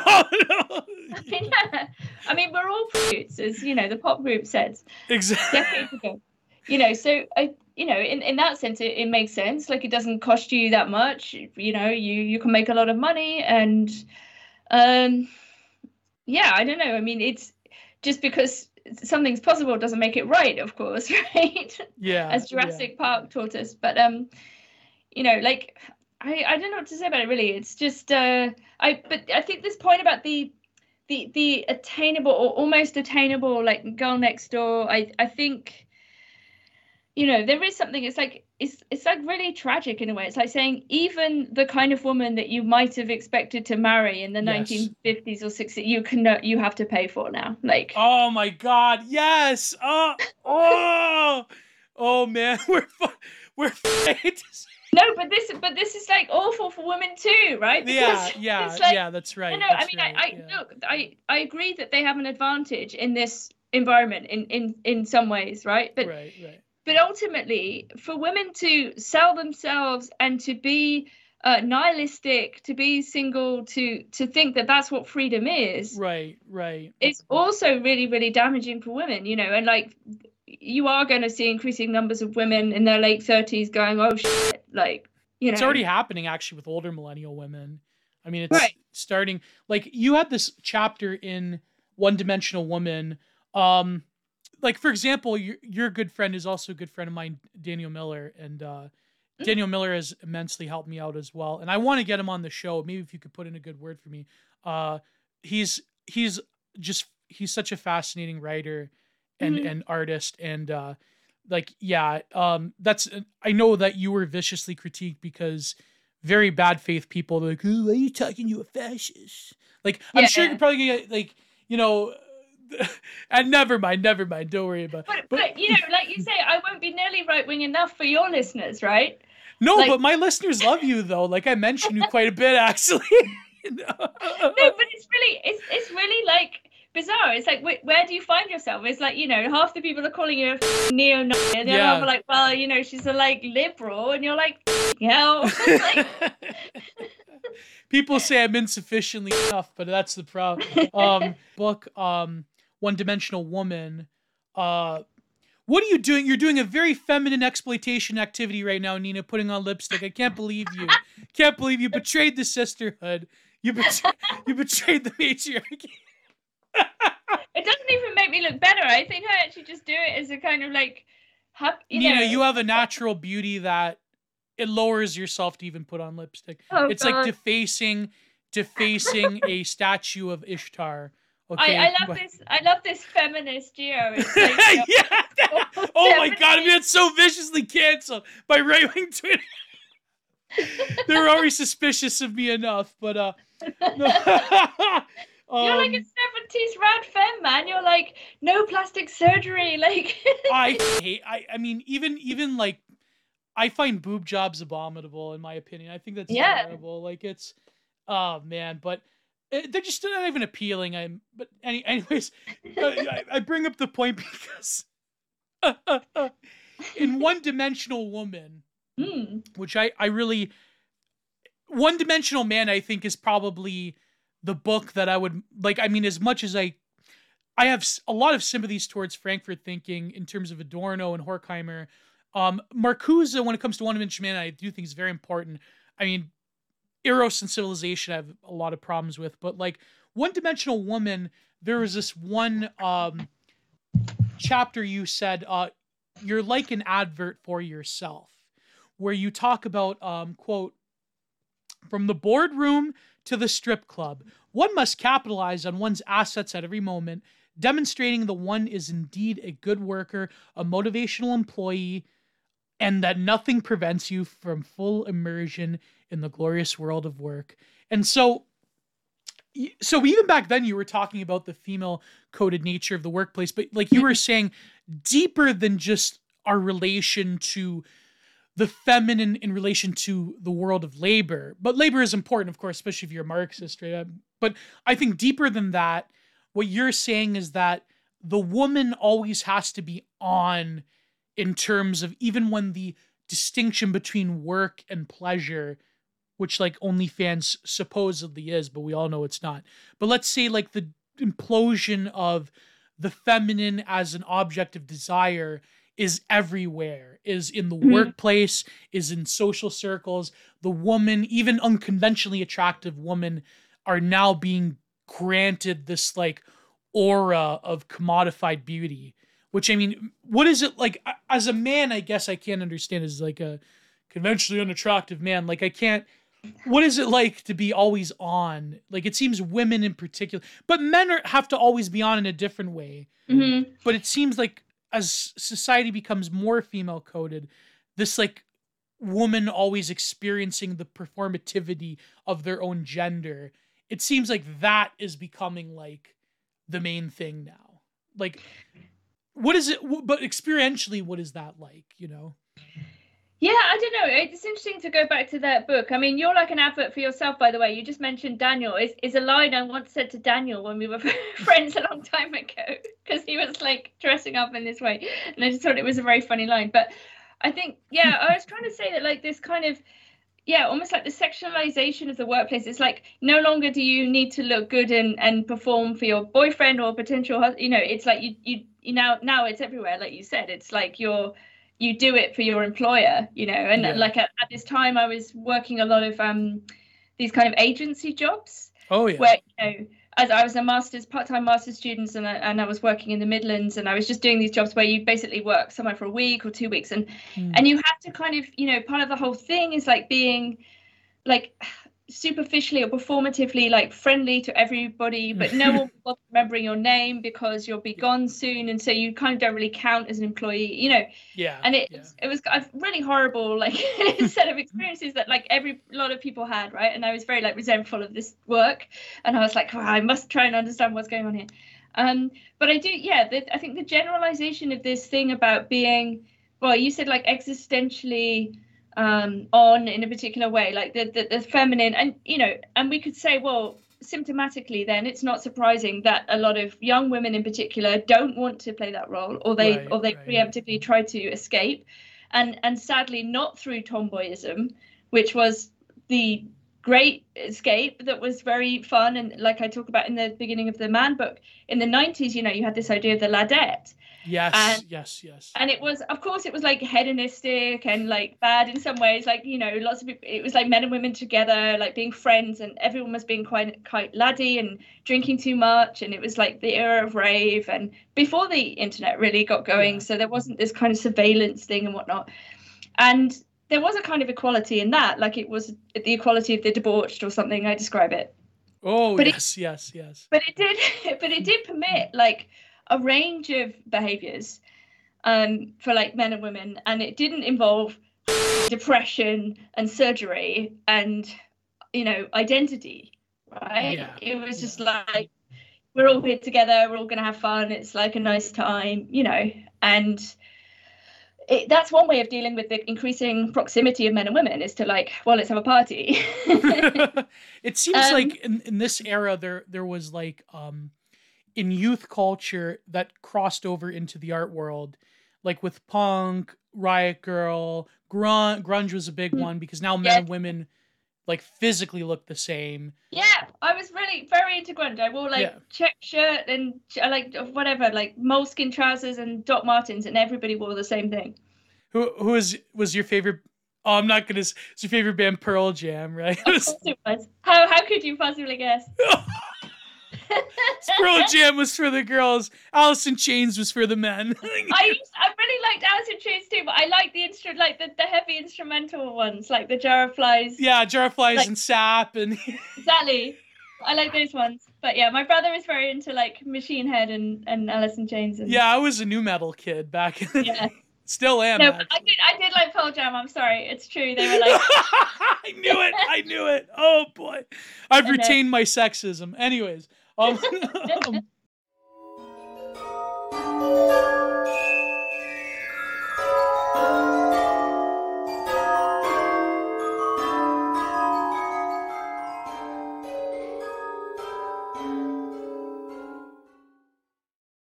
*laughs* yeah. *laughs* I mean, we're all producers, you know, the pop group said. Exactly. You know, so I, you know, in, in that sense, it, it makes sense. Like it doesn't cost you that much. You know, you you can make a lot of money, and um, yeah, I don't know. I mean, it's just because something's possible doesn't make it right, of course, *laughs* right? Yeah. As Jurassic yeah. Park taught us, but um, you know, like I, I don't know what to say about it really. It's just uh, I but I think this point about the the the attainable or almost attainable like girl next door. I I think you know there is something. It's like it's it's like really tragic in a way. It's like saying even the kind of woman that you might have expected to marry in the yes. 1950s or 60s, you can you have to pay for now. Like oh my god, yes. Oh oh oh man, *laughs* we're we're *laughs* no, but this, but this is like awful for women too, right? Because *laughs* yeah, yeah, like, yeah. That's right. No, I mean, right, I, I yeah. look, I, I agree that they have an advantage in this environment in in in some ways, right? But right, right. But ultimately, for women to sell themselves and to be uh, nihilistic, to be single, to to think that that's what freedom is, right, right, it's also really, really damaging for women, you know. And like you are going to see increasing numbers of women in their late 30s going, oh shit, like, you know. It's already happening actually with older millennial women. I mean, it's right. starting like you had this chapter in One Dimensional Woman. Um, like for example, your your good friend is also a good friend of mine, Daniel Miller, and uh, mm. Daniel Miller has immensely helped me out as well. And I want to get him on the show. Maybe if you could put in a good word for me. Uh, he's he's just he's such a fascinating writer and mm-hmm. and artist and uh like yeah, um, that's I know that you were viciously critiqued because very bad faith people like, why are you talking to a fascist? Like I'm sure Yeah. you're probably gonna get like you know. *laughs* And never mind, never mind. Don't worry about. But, but you know, like you say, I won't be nearly right wing enough for your listeners, right? No, Like- but my listeners love you though. Like I mentioned you quite a bit *laughs* actually. You know? no, but it's really, it's it's really like bizarre. It's like, wh- where do you find yourself? It's like, you know, half the people are calling you a neo Nazi, and the Yeah. other half are like, well, you know, she's a like liberal, and you're like, hell. *laughs* *laughs* People say I'm insufficiently enough, but that's the problem. Um, *laughs* book, um, One Dimensional Woman. Uh, what are you doing? You're doing a very feminine exploitation activity right now, Nina. Putting on lipstick. I can't believe you. Can't believe you betrayed the sisterhood. You betrayed. you betrayed the matriarchy. It doesn't even make me look better. I think I actually just do it as a kind of like, hap- you Nina, know. you have a natural beauty that it lowers yourself to even put on lipstick. Oh, it's like defacing, defacing a *laughs* statue of Ishtar. Okay. I, I love but- this. I love this feminist Gio. Like, *laughs* you know, yeah. Oh my god, I'm getting so viciously canceled by right wing Twitter. *laughs* They're already suspicious of me enough, but uh. no. You're like a Um, 70s rad femme, man. You're like, no plastic surgery. *laughs* Like, I hate. I. I mean, even even like, I find boob jobs abominable in my opinion. I think that's Yeah. terrible. Like it's, oh man, but it, they're just not even appealing. I'm. But any, anyways, *laughs* I, I bring up the point because, *laughs* in one dimensional woman, hmm. which I I really, one dimensional man, I think is probably the book that I would like. I mean, as much as I I have a lot of sympathies towards Frankfurt thinking in terms of Adorno and Horkheimer. Um, Marcuse, when it comes to one dimensional man, I do think is very important. I mean, Eros and Civilization, I have a lot of problems with, but like one dimensional woman, there was this one um, chapter you said, uh, you're like an advert for yourself, where you talk about, um, quote, from the boardroom to the strip club, one must capitalize on one's assets at every moment, demonstrating the one is indeed a good worker, a motivational employee, and that nothing prevents you from full immersion in the glorious world of work. And so so even back then you were talking about the female coded nature of the workplace, but like you mm-hmm. were saying deeper than just our relation to the feminine in relation to the world of labor. But labor is important, of course, especially if you're a Marxist, right? Um, But I think deeper than that, what you're saying is that the woman always has to be on in terms of even when the distinction between work and pleasure, which like OnlyFans supposedly is, but we all know it's not. But let's say like the implosion of the feminine as an object of desire is everywhere is in the Mhm. workplace is in social circles. The woman even unconventionally attractive women are now being granted this like aura of commodified beauty which i mean what is it like as a man i guess i can't understand as like a conventionally unattractive man. Like i can't what is it like to be always on? Like it seems women in particular but men are, have to always be on in a different way. Hmm but it seems like as society becomes more female coded this like woman always experiencing the performativity of their own gender it seems like that is becoming like the main thing now. Like what is it but experientially what is that like you know Yeah, I don't know. It's interesting to go back to that book. I mean, you're like an advert for yourself, by the way. You just mentioned Daniel. Is is a line I once said to Daniel when we were *laughs* friends a long time ago, because he was like dressing up in this way, and I just thought it was a very funny line. But I think, yeah, I was trying to say that like this kind of, yeah, almost like the sexualization of the workplace. It's like no longer do you need to look good and and perform for your boyfriend or potential, you know, it's like you you you now now it's everywhere. Like you said, it's like you're you do it for your employer, you know. And Yeah. like at, at this time, I was working a lot of um these kind of agency jobs oh yeah where you know as I was a master's part-time master's student and I, and I was working in the Midlands and I was just doing these jobs where you basically work somewhere for a week or two weeks and Hmm. and you have to kind of you know part of the whole thing is like being like superficially or performatively like friendly to everybody, but no *laughs* one will remembering your name because you'll be gone soon, and so you kind of don't really count as an employee, you know. Yeah. And it yeah. it was a really horrible like *laughs* set of experiences that like every lot of people had, right? And I was very like resentful of this work, and I was like, oh, I must try and understand what's going on here. Um, but I do, yeah. The, I think the generalization of this thing about being, well, you said like existentially um, on in a particular way, like the, the, the feminine, and you know, and we could say, well, symptomatically, then it's not surprising that a lot of young women, in particular, don't want to play that role, or they Right, or they right. preemptively try to escape, and and sadly, not through tomboyism, which was the great escape that was very fun and like I talk about in the beginning of the man book. In the 90s you know you had this idea of the ladette Yes. and- yes. Yes. and it was of course it was like hedonistic and like bad in some ways like you know lots of people it was like men and women together like being friends and everyone was being quite quite laddie and drinking too much and it was like the era of rave and before the internet really got going Yeah. so there wasn't this kind of surveillance thing and whatnot and there was a kind of equality in that like it was the equality of the debauched or something i describe it oh but it- yes. yes. Yes. but it did *laughs* but it did permit like a range of behaviors um for like men and women and it didn't involve depression and surgery and you know identity right? Yeah, it was just like we're all here together we're all going to have fun it's like a nice time you know? And it, that's one way of dealing with the increasing proximity of men and women is to like well let's have a party. *laughs* *laughs* It seems Um, like in, in this era there there was like um in youth culture that crossed over into the art world like with punk Riot Grrrl grunge grunge was a big Mm. one because now men Yeah. and women like physically look the same Yeah, I was really very into grunge. I wore like Yeah. check shirt and like whatever, like moleskin trousers and Doc Martens, and everybody wore the same thing. who who was was your favorite oh i'm not gonna it's your favorite band pearl jam right Of course it was. How how could you possibly guess? *laughs* pearl jam was for the girls alice in chains was for the men *laughs* I used, I really liked Alice in Chains too, but I like the instru like the, the heavy instrumental ones, like the Jar of Flies. yeah jar of flies Like- and sap and *laughs* Exactly. I like those ones. But yeah, my brother is very into like Machine Head and, and Alice in Chains. And, yeah i was a nu metal kid back in the Yeah. *laughs* still am No, I did I did like Pearl Jam. I'm sorry, it's true. They were like I knew it. I knew it. Oh boy. I've retained my sexism. Anyways. Um,